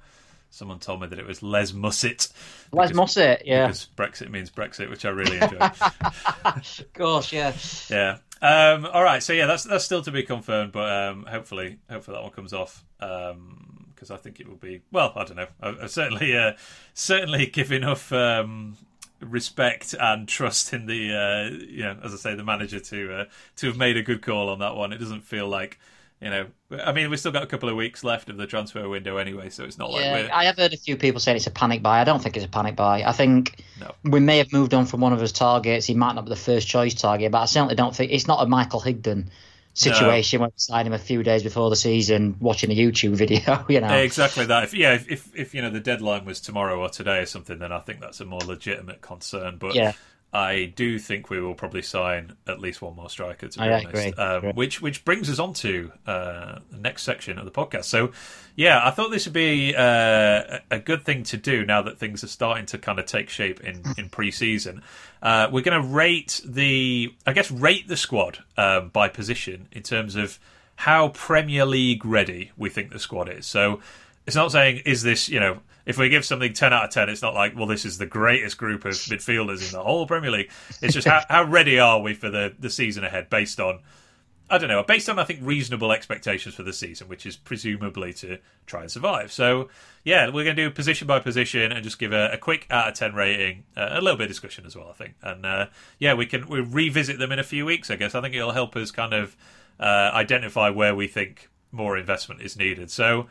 Someone told me that it was Les Musset. Les Musset, yeah. Because Brexit means Brexit, which I really enjoy. of course, yeah. Yeah. Um, all right, so yeah, that's that's still to be confirmed, but um, hopefully, hopefully that one comes off because um, I think it will be. Well, I don't know. I, I certainly, uh, certainly give enough um, respect and trust in the, uh, you know, as I say, the manager to uh, to have made a good call on that one. It doesn't feel like you know, I mean, we've still got a couple of weeks left of the transfer window anyway, so it's not yeah, like we're. I have heard a few people saying it's a panic buy. I don't think it's a panic buy. I think no. we may have moved on from one of his targets. He might not be the first choice target, but I certainly don't think it's not a Michael Higdon situation no. where we sign him a few days before the season, watching a YouTube video. You know, exactly that. If yeah, if, if, if you know the deadline was tomorrow or today or something, then I think that's a more legitimate concern. But yeah. I do think we will probably sign at least one more striker. To be I honest, um, which which brings us on to uh, the next section of the podcast. So, yeah, I thought this would be uh, a good thing to do now that things are starting to kind of take shape in in pre-season. Uh, we're going to rate the, I guess, rate the squad um, by position in terms of how Premier League ready we think the squad is. So, it's not saying is this you know if we give something 10 out of 10, it's not like, well, this is the greatest group of midfielders in the whole Premier League. It's just how, how ready are we for the, the season ahead based on, I don't know, based on, I think, reasonable expectations for the season, which is presumably to try and survive. So, yeah, we're going to do position by position and just give a, a quick out of 10 rating, uh, a little bit of discussion as well, I think. And, uh, yeah, we can we revisit them in a few weeks, I guess. I think it'll help us kind of uh, identify where we think more investment is needed. So,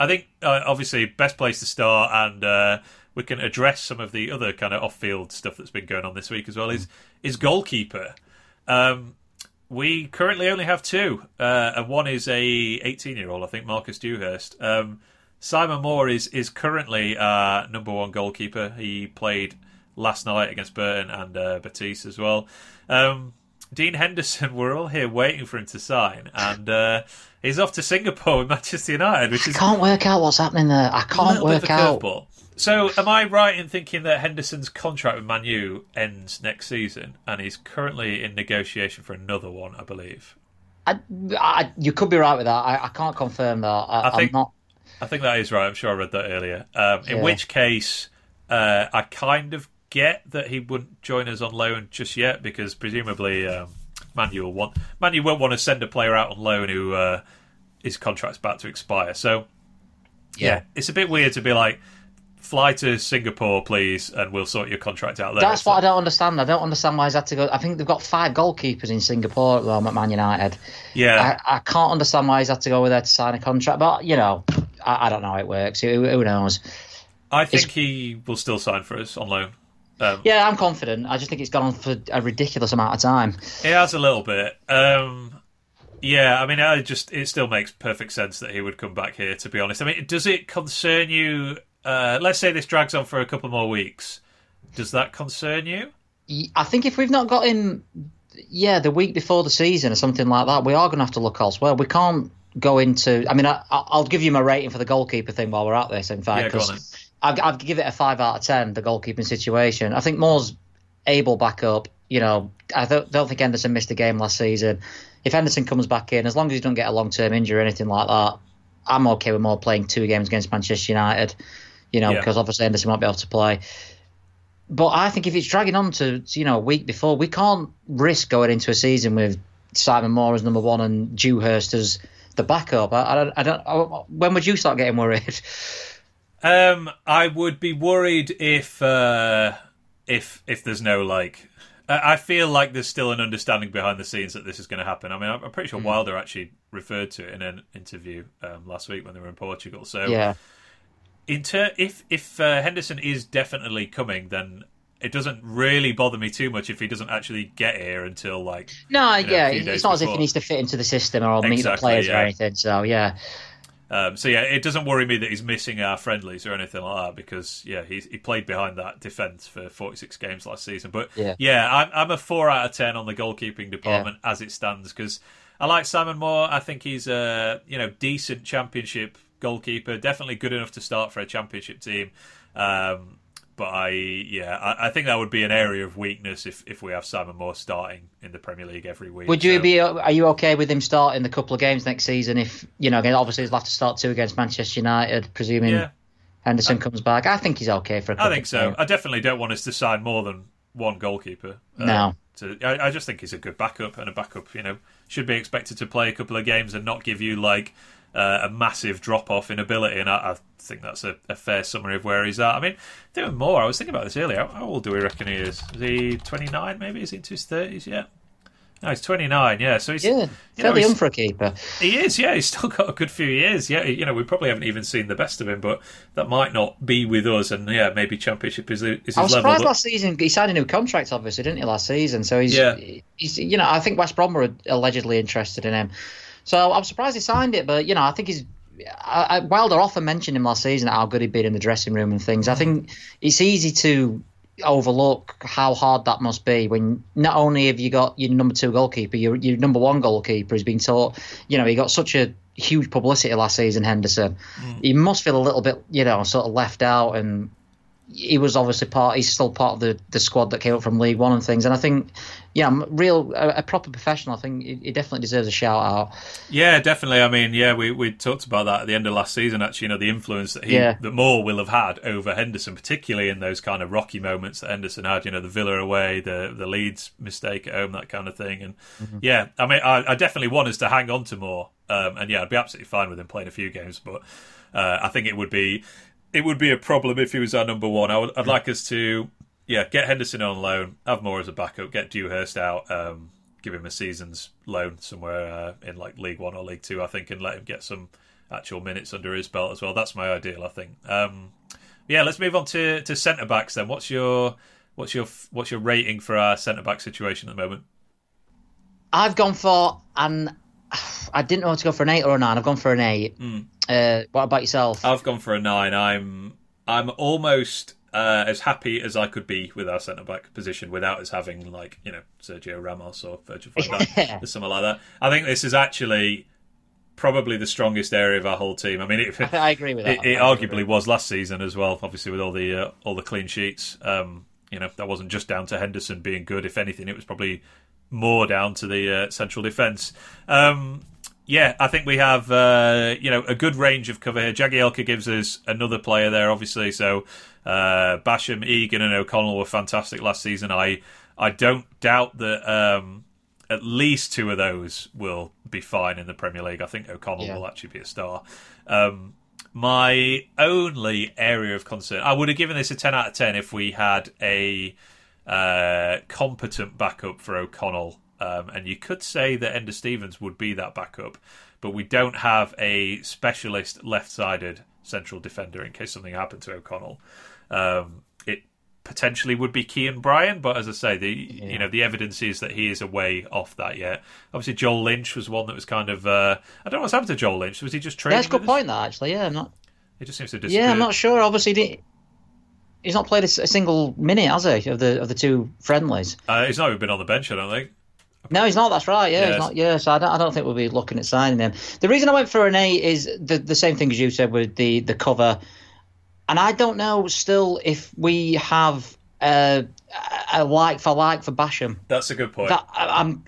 I think uh, obviously best place to start, and uh, we can address some of the other kind of off-field stuff that's been going on this week as well. Is is goalkeeper? Um, we currently only have two, uh, and one is a 18-year-old, I think, Marcus Dewhurst. Um, Simon Moore is is currently uh, number one goalkeeper. He played last night against Burton and uh, Betis as well. Um, Dean Henderson, we're all here waiting for him to sign, and uh, he's off to Singapore with Manchester United, which is I can't work out what's happening there. I can't work out. Curveball. So, am I right in thinking that Henderson's contract with Manu ends next season, and he's currently in negotiation for another one, I believe? I, I, you could be right with that. I, I can't confirm that. I, think, not. I think that is right. I'm sure I read that earlier. Um, in Yeah. which case, uh, I kind of get that he wouldn't join us on loan just yet because presumably um, Manu will want Manu won't want to send a player out on loan who uh, his contract's about to expire. So yeah, it's a bit weird to be like, fly to Singapore, please, and we'll sort your contract out there. That's It's what I don't understand. I don't understand why he's had to go. I think they've got five goalkeepers in Singapore at the moment, Man United. yeah, I, I can't understand why he's had to go over there to sign a contract. But you know, I, I don't know how it works. Who, who knows? I think he will still sign for us on loan. Um, Yeah, I'm confident. I just think it's gone on for a ridiculous amount of time. It has a little bit. Um, yeah, I mean, I just it still makes perfect sense that he would come back here. To be honest, I mean, does it concern you? Uh, let's say this drags on for a couple more weeks. Does that concern you? I think if we've not got him, yeah, the week before the season or something like that, we are going to have to look elsewhere. We can't go into. I mean, I, I'll give you my rating for the goalkeeper thing while we're at this. In fact, Yeah, go on 'cause I'd, I'd give it a five out of ten. The goalkeeping situation. I think Moore's able back up. You know, I don't, don't think Henderson missed a game last season. If Henderson comes back in, as long as he doesn't get a long term injury or anything like that, I'm okay with Moore playing two games against Manchester United. You know, Yeah. because obviously Henderson won't be able to play. But I think if it's dragging on to you know a week before, we can't risk going into a season with Simon Moore as number one and Dewhurst as the backup. I, I don't. I don't. I, when would you start getting worried? Um, I would be worried if uh, if if there's no like. I feel like there's still an understanding behind the scenes that this is going to happen. I mean, I'm pretty sure Wilder actually referred to it in an interview um, last week when they were in Portugal. So, Yeah, in ter- if if uh, Henderson is definitely coming, then it doesn't really bother me too much if he doesn't actually get here until like no, you know, yeah. a few days It's not as if he needs to fit into the system or meet the players yeah. or anything. So yeah, Um, so yeah, it doesn't worry me that he's missing our friendlies or anything like that because yeah, he he played behind that defence for 46 games last season. But Yeah. I'm I'm a four out of ten on the goalkeeping department as it stands because I like Simon Moore. I think he's a you know decent championship goalkeeper, definitely good enough to start for a championship team. Um, but I yeah, I, I think that would be an area of weakness if, if we have Simon Moore starting in the Premier League every week. would you So- be? Are you okay with him starting the couple of games next season? If you know, again, obviously he'll have to start two against Manchester United, presuming Yeah. Henderson comes back. I think he's okay for a couple I think so. games. I definitely don't want us to sign more than one goalkeeper. uh, No. To, I, I just think he's a good backup, and a backup, you know, should be expected to play a couple of games and not give you like uh, a massive drop off in ability. And I, I think that's a, a fair summary of where he's at. I mean, doing more. I was thinking about this earlier. How, how old do we reckon he is? Is he twenty nine? Maybe is he into his thirties yet? No, he's twenty nine. Yeah, so he's Yeah, you know, fairly young for a keeper. he is, yeah. He's still got a good few years. Yeah, you know, we probably haven't even seen the best of him, but that might not be with us. And yeah, maybe Championship is, is his I was level. surprised but- last season. He signed a new contract, obviously, didn't he? Last season, so he's, Yeah. he's you know, I think West Brom were allegedly interested in him. So I'm surprised he signed it, but you know, I think he's. I, I, Wilder often mentioned him last season how good he'd been in the dressing room and things. I think it's easy to overlook how hard that must be when not only have you got your number two goalkeeper, your your number one goalkeeper has been taught. You know, he got such a huge publicity last season, Henderson. Mm. He must feel a little bit, you know, sort of left out and he was obviously part. He's still part of the, the squad that came up from League One and things. And I think, yeah, m- real a, a proper professional. I think he, he definitely deserves a shout out. Yeah, definitely. I mean, yeah, we, we talked about that at the end of last season. Actually, you know, the influence that he Yeah. that Moore will have had over Henderson, particularly in those kind of rocky moments that Henderson had. You know, the Villa away, the the Leeds mistake at home, that kind of thing. And yeah, I mean, I, I definitely want us to hang on to Moore. Um, and yeah, I'd be absolutely fine with him playing a few games, but uh, I think it would be it would be a problem if he was our number one. I would, I'd like us to yeah get Henderson on loan, have Moore as a backup, get Dewhurst out. Um, give him a season's loan somewhere uh, in like League One or League Two, I think, and let him get some actual minutes under his belt as well. That's my ideal, I think. Um, yeah, let's move on to to centre backs then. What's your what's your what's your rating for our centre back situation at the moment? I've gone for and I didn't know what to go for an eight or a nine. I've gone for an eight. Mm. Uh, what about yourself? I've gone for a nine. I'm I'm almost uh, as happy as I could be with our centre back position without us having like you know Sergio Ramos or Virgil van Dijk or something like that. I think this is actually probably the strongest area of our whole team. I mean, it, I agree with that. It, it arguably was last season as well. Obviously, with all the uh, all the clean sheets, um, you know that wasn't just down to Henderson being good. If anything, it was probably more down to the uh, central defence. Um, yeah, I think we have uh, you know a good range of cover here. Jagielka gives us another player there, obviously. So uh, Basham, Egan, and O'Connell were fantastic last season. I I don't doubt that um, at least two of those will be fine in the Premier League. I think O'Connell yeah. will actually be a star. Um, my only area of concern, I would have given this a ten out of ten if we had a uh, competent backup for O'Connell. Um, and you could say that Enda Stevens would be that backup, but we don't have a specialist left-sided central defender in case something happened to O'Connell. Um, it potentially would be Kean Bryan, but as I say, the yeah. you know the evidence is that he is away off that yet. Obviously, Joel Lynch was one that was kind of uh, I don't know what's happened to Joel Lynch. Was he just training? That's a good point, that actually. Yeah, I'm not. He just seems to disappear. Yeah, I'm not sure. Obviously, he's not played a, single minute, has he, of the of the two friendlies? Uh, he's not even been on the bench, I don't think. No, he's not. That's right. Yeah, yes. he's not. Yeah, so I don't, I don't think we'll be looking at signing him. The reason I went for an A is the the same thing as you said with the the cover, and I don't know still if we have a, a like for like for Basham. That's a good point. That, I'm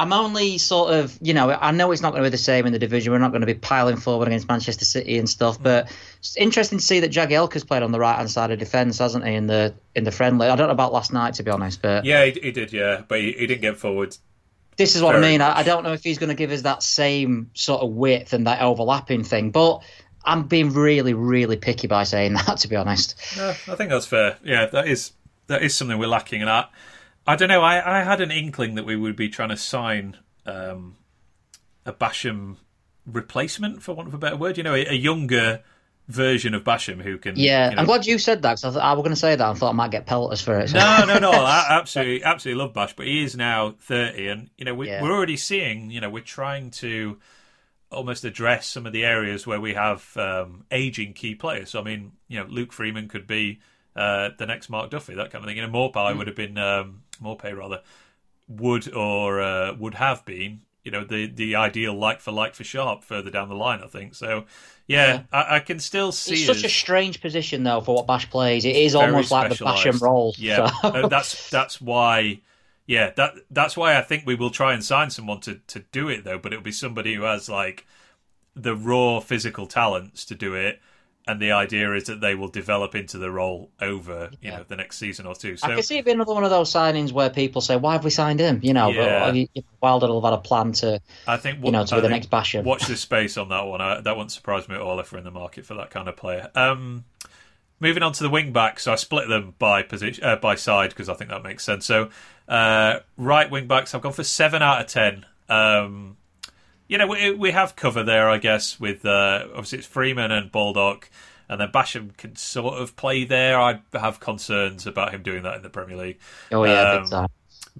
I'm only sort of, you know, I know it's not going to be the same in the division. We're not going to be piling forward against Manchester City and stuff. Mm. But it's interesting to see that Jagielka's played on the right hand side of defence, hasn't he? In the in the friendly. I don't know about last night, to be honest, but yeah, he, he did. Yeah, but he, he, didn't get forward. This is what I mean. I, I, don't know if he's going to give us that same sort of width and that overlapping thing, but. I'm being really, really picky by saying that, to be honest. Yeah, I think that's fair. Yeah, that is that is something we're lacking, and I, I don't know. I, I had an inkling that we would be trying to sign um, a Basham replacement, for want of a better word. You know, a, a younger version of Basham who can. Yeah, you know... I'm glad you said that because I, I was going to say that. I thought I might get pelters for it. So. No, no, no. I absolutely, absolutely love Bash, but he is now 30, and you know we, yeah. we're already seeing. You know, we're trying to almost address some of the areas where we have um, aging key players. So I mean, you know, Luke Freeman could be uh, the next Mark Duffy, that kind of thing. You know, Maupay mm. would have been um, Maupay rather would or uh, would have been, you know, the the ideal like for like for Sharp further down the line. I think so. Yeah, yeah. I, I, can still see. It's such a strange position though for what Bash plays. It is almost like the Basham role. Yeah, so. Uh, that's that's why. Yeah, that that's why I think we will try and sign someone to to do it though. But it'll be somebody who has like the raw physical talents to do it and the idea is that they will develop into the role over you yeah. know the next season or two. So I can see it being another one of those signings where people say, "Why have we signed him?" You know, yeah. Wilder will have had a plan to. I think what, you know to be the next Basham. Watch this space on that one. I, that won't surprise me at all if we're in the market for that kind of player. Um, moving on to the wing backs, so I split them by position uh, by side because I think that makes sense. So uh, right wing backs, I've gone for seven out of ten. Um, you know, we, we have cover there, I guess, with uh, obviously it's Freeman and Baldock, and then Basham can sort of play there. I have concerns about him doing that in the Premier League. Oh yeah, um,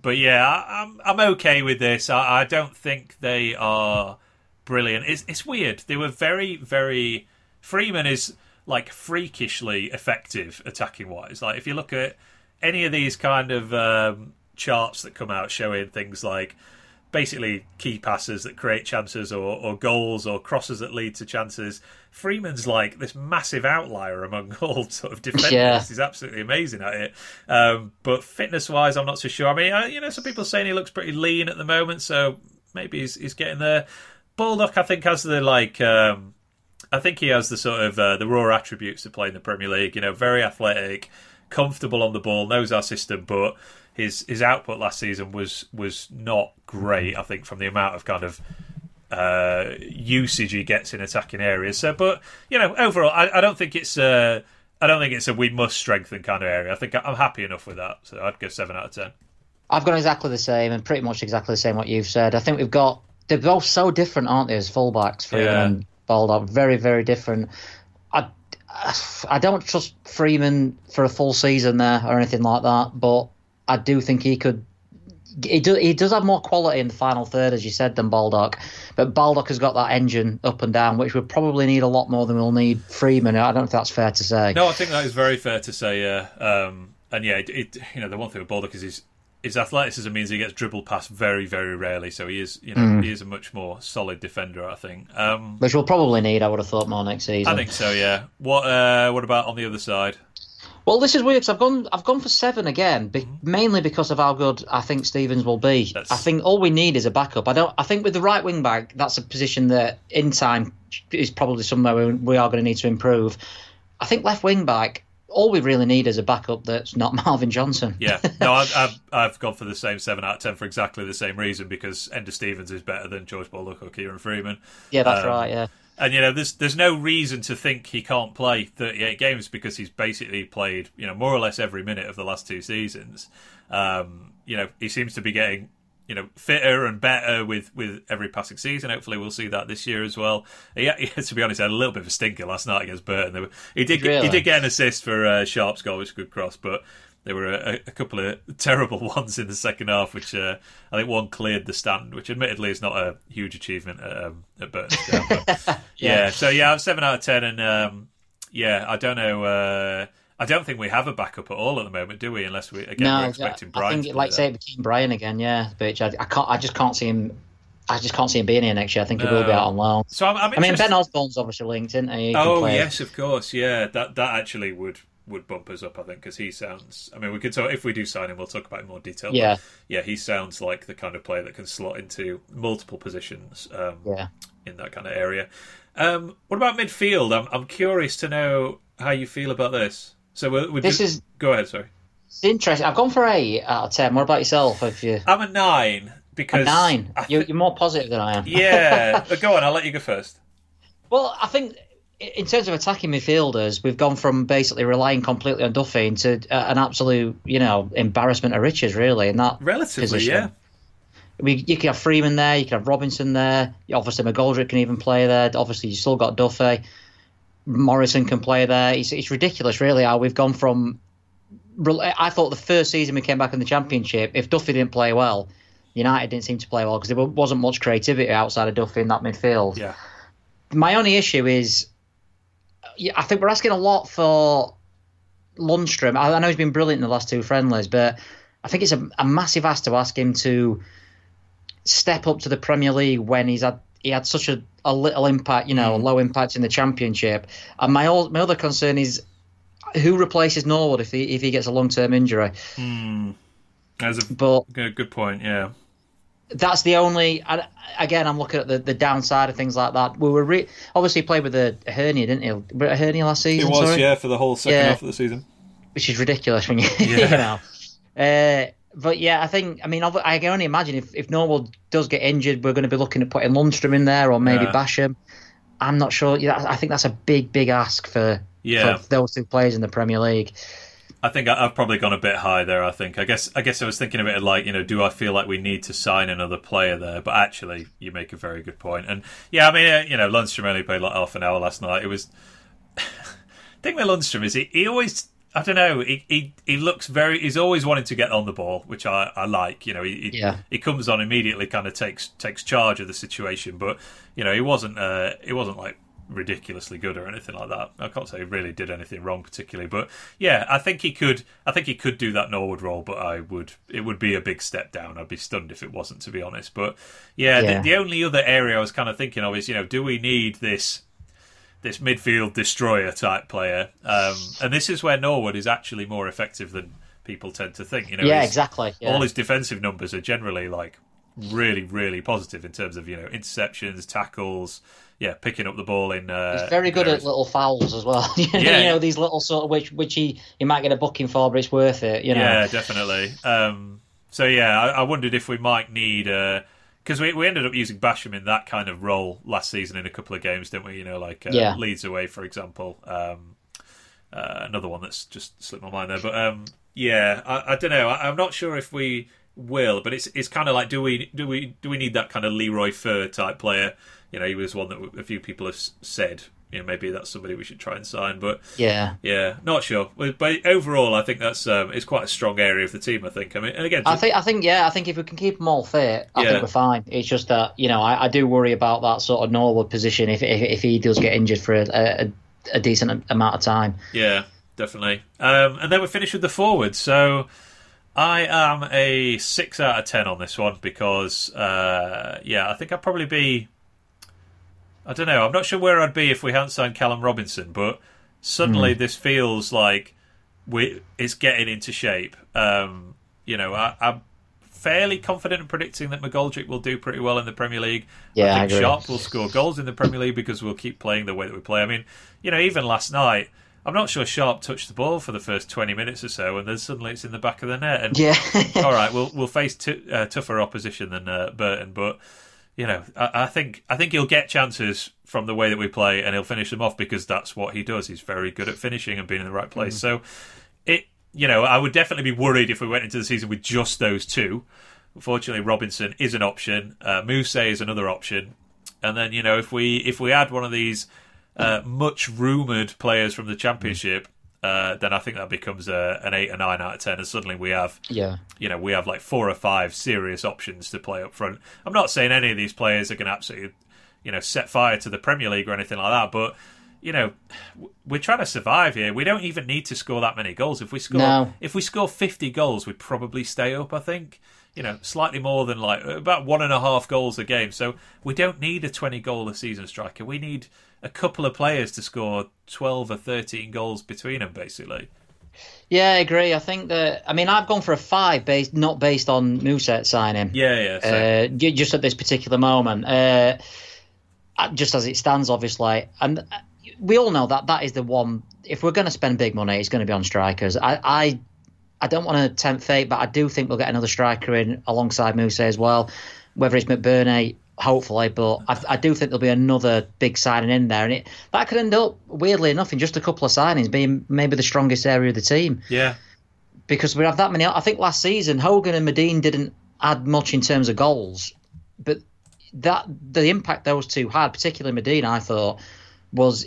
but yeah, I, am I'm, I'm okay with this. I, I don't think they are brilliant. It's it's weird. They were very very. Freeman is like freakishly effective attacking wise. Like if you look at any of these kind of um, charts that come out showing things like basically key passes that create chances or, or goals or crosses that lead to chances. Freeman's like this massive outlier among all sort of defenders. Yeah. He's absolutely amazing at it. Um, but fitness wise, I'm not so sure. I mean, uh, you know, some people saying he looks pretty lean at the moment, so maybe he's, he's getting there. Baldock, I think, has the like. Um, I think he has the sort of uh, the raw attributes to play in the Premier League. You know, very athletic, comfortable on the ball, knows our system, but his his output last season was was not great. I think from the amount of kind of uh, usage he gets in attacking areas. So, but you know, overall, I, I don't think it's a I don't think it's a we must strengthen kind of area. I think I'm happy enough with that. So I'd go seven out of ten. I've got exactly the same and pretty much exactly the same what you've said. I think we've got they're both so different, aren't they, as fullbacks, Freeman yeah. and Baldock. Very, very different. I, I don't trust Freeman for a full season there or anything like that, but I do think he could. He, do, he does have more quality in the final third, as you said, than Baldock. But Baldock has got that engine up and down, which we probably need a lot more than we'll need Freeman. I don't know if that's fair to say. No, I think that is very fair to say. Yeah, um, and yeah, it, it, you know the one thing with Baldock is he's his athleticism means he gets dribbled past very, very rarely. So he is, you know, mm. he is a much more solid defender, I think. Um, Which we'll probably need, I would have thought, more next season. I think so. Yeah. What uh, What about on the other side? Well, this is weird because I've gone I've gone for seven again, be, mm-hmm. mainly because of how good I think Stevens will be. That's... I think all we need is a backup. I don't. I think with the right wing back, that's a position that in time is probably somewhere we, we are going to need to improve. I think left wing back all we really need is a backup that's not Marvin Johnson. yeah, no, I've, I've, I've, gone for the same seven out of ten for exactly the same reason because Enda Stevens is better than George Baldock or Kieron Freeman. Yeah, that's um, right. Yeah, and you know, there's there's no reason to think he can't play 38 games because he's basically played you know more or less every minute of the last two seasons. Um, you know, he seems to be getting you know fitter and better with with every passing season. Hopefully, we'll see that this year as well. He, he to be honest, had a little bit of a stinker last night against Burton. He did really? he did get an assist for uh, Sharp's goal, which was a good cross, but there were a, a, couple of terrible ones in the second half, which uh, I think one cleared the stand, which admittedly is not a huge achievement at, um, at Burton. Yeah. yeah. so yeah, I'm seven out of ten, and um, yeah, I don't know. Uh, I don't think we have a backup at all at the moment, do we? Unless we again no, we're expecting Bryan. I think, like say, between Bryan again, yeah. But I, I, can't. I just can't see him. I just can't see him being here next year. I think he will be out on loan. So I'm, I'm i mean, Ben Osborne's obviously linked, isn't he? he oh yes, of course, yeah. That that actually would would bump us up, I think, because he sounds. I mean, we could talk if we do sign him, we'll talk about it in more detail. Yeah, yeah, he sounds like the kind of player that can slot into multiple positions. Um, yeah, in that kind of area. Um, what about midfield? I'm I'm curious to know how you feel about this. So we'll, we'll this just... is go ahead. Sorry. It's interesting. I've gone for eight out of ten. What about yourself? Have you? I'm a nine because a nine. Th- you're, you're more positive than I am. yeah, but go on. I'll let you go first. Well, I think in terms of attacking midfielders, we've gone from basically relying completely on Duffy into uh, an absolute, you know, embarrassment of riches, really. In that relatively, position. yeah. We, you can have Freeman there, you can have Robinson there. Obviously, McGoldrick can even play there. Obviously, you still got Duffy. Morrison can play there. It's, it's ridiculous, really, how we've gone from. I thought the first season we came back in the Championship, if Duffy didn't play well, United didn't seem to play well because there wasn't much creativity outside of Duffy in that midfield. Yeah. My only issue is, I think we're asking a lot for Lundstram. I know he's been brilliant in the last two friendlies, but I think it's a, a massive ask to ask him to step up to the Premier League when he's had he had such a, a little impact, you know, mm. low impact in the championship. And my old, my other concern is who replaces Norwood if he if he gets a long term injury. Mm. That's a but, good, good point. Yeah. That's the only. Again, I'm looking at the, the downside of things like that. We were re, obviously played with a hernia, didn't he? A hernia last season. It was, sorry? yeah, for the whole second yeah. half of the season. Which is ridiculous when you, yeah. you know. Uh, but yeah, I think I mean I can only imagine if if Norwood does get injured, we're going to be looking at putting Lundstram in there or maybe yeah. Basham. I'm not sure. Yeah, I think that's a big big ask for, yeah. for those two players in the Premier League. I think I've probably gone a bit high there. I think. I guess. I guess I was thinking of it like you know, do I feel like we need to sign another player there? But actually, you make a very good point. And yeah, I mean, uh, you know, Lundstram only played like half an hour last night. It was. the thing with Lundstram is he, he always I don't know. He, he he looks very. He's always wanting to get on the ball, which I, I like. You know, he, yeah. he comes on immediately, kind of takes takes charge of the situation. But you know, he wasn't uh, he wasn't like ridiculously good or anything like that. I can't say he really did anything wrong particularly, but yeah, I think he could. I think he could do that Norwood role, but I would. It would be a big step down. I'd be stunned if it wasn't, to be honest. But yeah, yeah. The, the only other area I was kind of thinking of is, you know, do we need this? this midfield destroyer type player. Um, and this is where Norwood is actually more effective than people tend to think. You know, yeah, exactly. Yeah. All his defensive numbers are generally like really, really positive in terms of you know interceptions, tackles. Yeah, picking up the ball in. Uh, He's very good at little fouls as well. yeah, you know these little sort of which which he he might get a booking for, but it's worth it. You know. Yeah, definitely. Um, so yeah, I, I, wondered if we might need. Uh, because we, we ended up using Basham in that kind of role last season in a couple of games, didn't we? You know, like uh, yeah. Leeds away, for example. Um, uh, another one that's just slipped my mind there, but um, yeah, I, I don't know. I, am not sure if we will, but it's it's kind of like do we do we do we need that kind of Leroy Fer type player? You know, he was one that a few people have said. You know, maybe that's somebody we should try and sign, but yeah, yeah, not sure. But overall, I think that's um, it's quite a strong area of the team. I think. I mean, and again, I think I think yeah, I think if we can keep them all fit, I yeah. think we're fine. It's just that you know I, I, do worry about that sort of Norwood position if if, if he does get injured for a, a, a decent amount of time. Yeah, definitely. Um, and then we finish with the forwards. So I am a six out of ten on this one because, uh, yeah, I think I'd probably be. I don't know. I'm not sure where I'd be if we hadn't signed Callum Robinson, but suddenly mm. this feels like we it's getting into shape. Um, you know, I, am fairly confident in predicting that McGoldrick will do pretty well in the Premier League. Yeah, I think I Sharp will score goals in the Premier League because we'll keep playing the way that we play. I mean, you know, even last night I'm not sure Sharp touched the ball for the first 20 minutes or so, and then suddenly it's in the back of the net. And yeah, all right, we'll we'll face t- uh, tougher opposition than uh, Burton, but you know, I, I, think I think he'll get chances from the way that we play, and he'll finish them off because that's what he does. He's very good at finishing and being in the right place. Mm. So, it you know, I would definitely be worried if we went into the season with just those two. Unfortunately, Robinson is an option. Uh, Mousset is another option, and then you know, if we if we add one of these uh, much rumored players from the championship, uh, then I think that becomes a, an eight or nine out of ten, and suddenly we have, yeah, you know, we have like four or five serious options to play up front. I'm not saying any of these players are going to absolutely, you know, set fire to the Premier League or anything like that, but you know, we're trying to survive here. We don't even need to score that many goals. If we score, no. if we score 50 goals, we'd probably stay up. I think, you know, slightly more than like about one and a half goals a game. So we don't need a 20 goal a season striker. We need a couple of players to score 12 or 13 goals between them, basically. Yeah, I agree. I think that. I mean, I've gone for a five, based not based on Mousset signing. Yeah, yeah. Uh, just at this particular moment, uh, just as it stands, obviously, and we all know that that is the one. If we're going to spend big money, it's going to be on strikers. I, I, I don't want to tempt fate, but I do think we'll get another striker in alongside Mousset as well. Whether it's McBurnie, hopefully. But I, I, do think there'll be another big signing in there, and it that could end up weirdly enough in just a couple of signings being maybe the strongest area of the team. Yeah, because we have that many. I think last season Hogan and Madine didn't add much in terms of goals, but that the impact those two had, particularly Madine, I thought was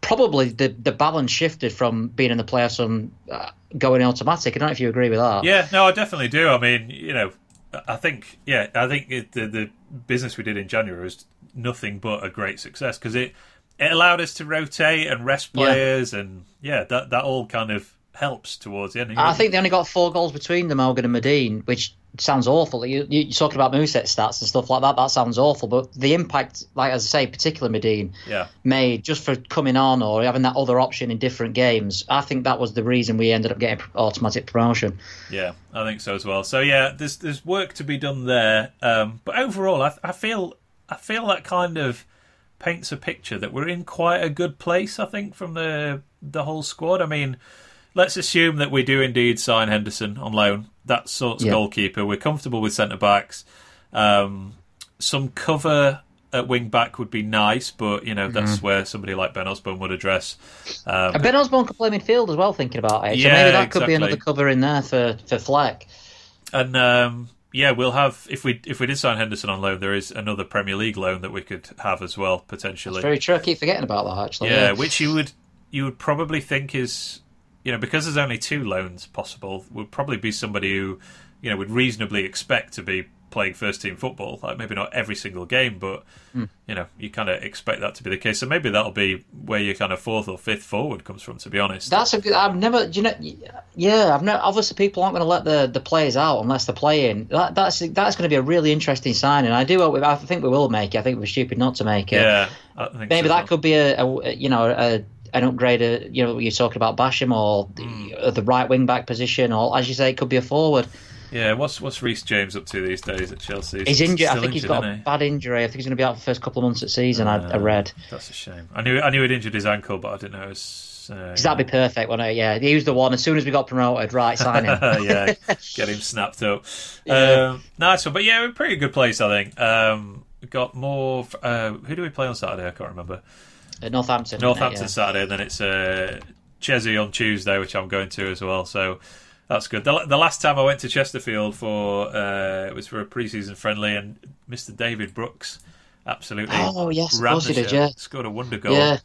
probably the the balance shifted from being in the playoffs and uh, going automatic. I don't know if you agree with that. Yeah, no, I definitely do. I mean, you know, I think, yeah, I think it, the the business we did in January was nothing but a great success because it it allowed us to rotate and rest players, yeah. and yeah, that that all kind of helps towards the end. I think they only got four goals between them, Hogan and Madine, which sounds awful. You, you're talking about Mousset stats and stuff like that. That sounds awful. But the impact, like as I say, particularly Madine yeah. made just for coming on or having that other option in different games, I think that was the reason we ended up getting automatic promotion. Yeah, I think so as well. So yeah, there's there's work to be done there. Um, but overall, I, I feel I feel that kind of paints a picture that we're in quite a good place. I think from the the whole squad. I mean let's assume that we do indeed sign Henderson on loan. That sorts yeah. goalkeeper. We're comfortable with centre backs. Um, some cover at wing back would be nice, but you know that's mm-hmm. where somebody like Ben Osborne would address. Um, ben Osborne could play midfield as well. Thinking about it, so yeah, maybe that exactly. could be another cover in there for for Fleck. And um, yeah, we'll have if we if we did sign Henderson on loan, there is another Premier League loan that we could have as well potentially. That's very true. I keep forgetting about that actually. Yeah, yeah, which you would you would probably think is you know, because there's only two loans possible, would probably be somebody who, you know, would reasonably expect to be playing first team football. Like maybe not every single game, but mm. you know, you kind of expect that to be the case. So maybe that'll be where your kind of fourth or fifth forward comes from. To be honest, that's a good. I've never, you know, yeah, I've never. Obviously, people aren't going to let the, the players out unless they're playing. That, that's that's going to be a really interesting signing. I do. I think we will make it. I think we're stupid not to make it. Yeah, maybe so. that could be a, a you know a an upgrade. Uh, you know, you're talking about Basham or mm. the right wing back position, or as you say, it could be a forward. Yeah, what's what's Reece James up to these days at Chelsea? He's, injured. I think injured, he's got a he? bad injury. I think he's going to be out for the first couple of months of season. Uh, I, I, read. That's a shame. I knew I knew he'd injured his ankle, but I didn't know it was. Uh, that'd be perfect, wouldn't it? Yeah, he was the one. As soon as we got promoted, right, sign him. yeah, get him snapped up. Yeah. Um, nice one, but yeah, we're pretty good place, I think. Um, got more. Uh, who do we play on Saturday? I can't remember. Northampton. Northampton yeah. Saturday, and then it's uh, Chelsea on Tuesday, which I'm going to as well. So That's good. The, the last time I went to Chesterfield for uh, it was for a preseason friendly, and Mr. David Brooks absolutely. Oh yes, of ran course the he did. Yeah, Scored a wonder goal. yeah.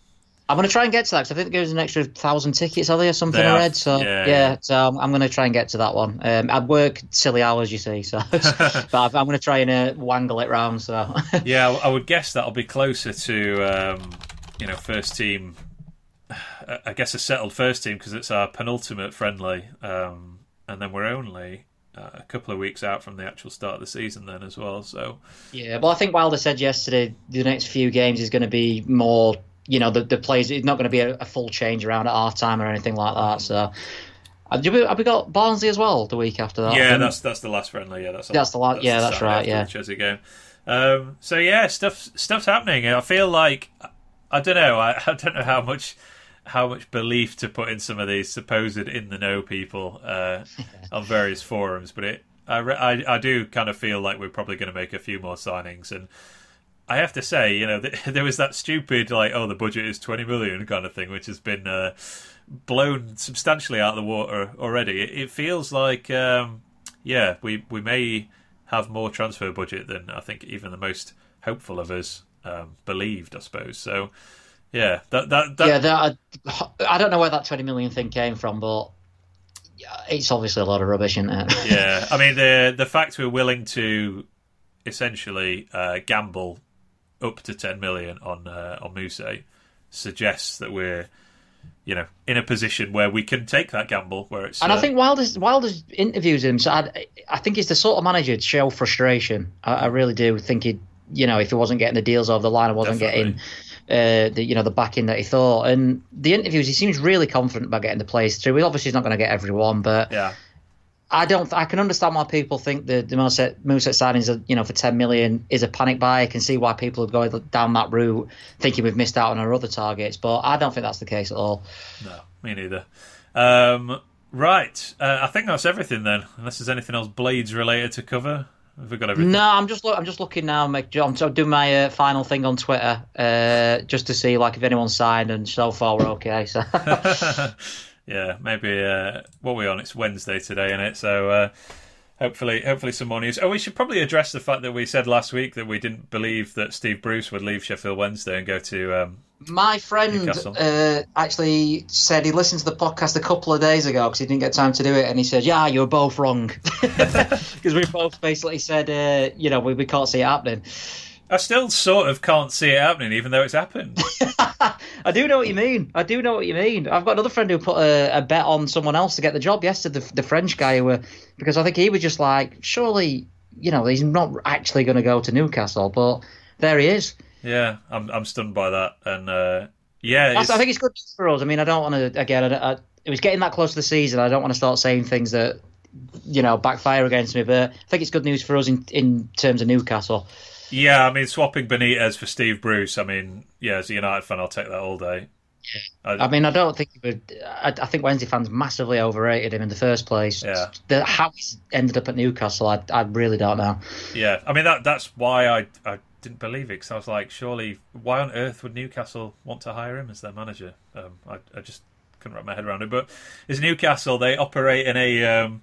I'm going to try and get to that because I think there's an extra thousand tickets, are there, or something They I read? So Yeah, yeah, so I'm, I'm going to try and get to that one. Um, I work silly hours, you see, so but I've- I'm going to try and uh, wangle it round. So Yeah, I I would guess that'll be closer to um, you know first team. I guess a settled first team because it's our penultimate friendly, um, and then we're only uh, a couple of weeks out from the actual start of the season then as well. So Yeah, well, I think Wilder said yesterday the next few games is going to be more, you know, the, the players, it's not going to be a, a full change around at half time or anything like that. So, uh, do we, have we got Barnsley as well the week after that? Yeah, that's that's the last friendly. Yeah, that's That's the la- yeah, that's right, yeah. the Chelsea game. Um, so yeah, stuff stuff's happening. I feel like I don't know. I, I don't know how much how much belief to put in some of these supposed in the know people uh, on various forums, but it I, I I do kind of feel like we're probably going to make a few more signings and. I have to say, you know, th- there was that stupid like, oh, the budget is twenty million kind of thing, which has been uh, blown substantially out of the water already. It, it feels like, um, yeah, we we may have more transfer budget than I think even the most hopeful of us um, believed. I suppose so. Yeah, that that, that yeah, that, I, I don't know where that 20 million thing came from, but it's obviously a lot of rubbish, isn't it? yeah. I mean, the the fact we're willing to essentially uh, gamble up to ten million on uh, on Muse suggests that we're you know in a position where we can take that gamble. Where it's And uh, I think Wilder's Wilder's interviews him, so I, I think he's the sort of manager to show frustration. I, I really do think he, you know, if he wasn't getting the deals over the line, and wasn't Definitely. getting uh, the you know the backing that he thought. And the interviews, he seems really confident about getting the players through. He obviously is not going to get everyone, but yeah. I don't. I can understand why people think the the Mousset Mousset signings, are, you know, for ten million is a panic buy. I can see why people are going down that route, thinking we've missed out on our other targets. But I don't think that's the case at all. No, me neither. Um, right, uh, I think that's everything then. Unless there's anything else Blades related to cover, have we got everything? No, I'm just look, I'm just looking now. Make, I'm doing my uh, final thing on Twitter, uh, just to see like if anyone's signed, and so far we're okay. So yeah, maybe. Uh, what are we on? It's Wednesday today, isn't it? So uh, hopefully, hopefully some more news. Oh, we should probably address the fact that we said last week that we didn't believe that Steve Bruce would leave Sheffield Wednesday and go to. Um, my friend uh, actually said he listened to the podcast a couple of days ago because he didn't get time to do it, and he said, "Yeah, you were both wrong," because we both basically said, uh, you know, we, we can't see it happening. I still sort of can't see it happening, even though it's happened. I do know what you mean. I do know what you mean. I've got another friend who put a, a bet on someone else to get the job yesterday, the, the French guy who were because I think he was just like, surely, you know, he's not actually going to go to Newcastle, but there he is. Yeah, I'm I'm stunned by that, and uh, yeah, I think it's good news for us. I mean, I don't want to again. I, I, it was getting that close to the season. I don't want to start saying things that you know backfire against me, but I think it's good news for us in in terms of Newcastle. Yeah, I mean, swapping Benitez for Steve Bruce. I mean, yeah, as a United fan, I'll take that all day. I mean, I don't think would. I, I think Wednesday fans massively overrated him in the first place. Yeah. The, how he's ended up at Newcastle, I, I really don't know. Yeah, I mean that that's why I I didn't believe it because I was like, surely, why on earth would Newcastle want to hire him as their manager? Um, I I just couldn't wrap my head around it. But it's Newcastle. They operate in a um,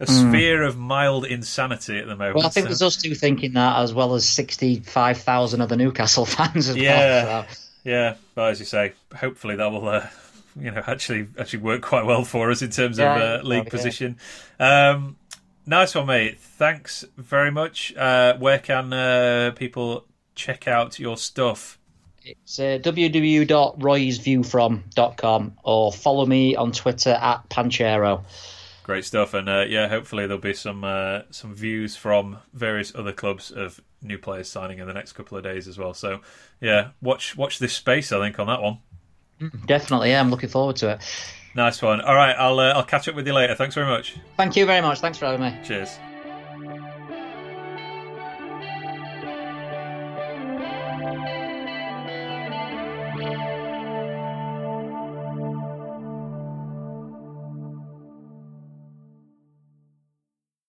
a sphere of mild insanity at the moment. Well, I think so- there's us two thinking that as well as sixty-five thousand other Newcastle fans as Yeah. well. So. Yeah, but as you say, hopefully that will, uh, you know, actually actually work quite well for us in terms Yeah, of uh, league yeah. position. Um, nice one, mate. Thanks very much. Uh, where can uh, people check out your stuff? It's uh, www.roysviewfrom.com or follow me on Twitter at Panchero. Great stuff, and uh, yeah, hopefully there'll be some uh, some views from various other clubs of new players signing in the next couple of days as well. So yeah, watch watch this space. I think on that one. Definitely, yeah, I'm looking forward to it. Nice one. All right, I'll uh, I'll catch up with you later. Thanks very much. Thank you very much. Thanks for having me. Cheers.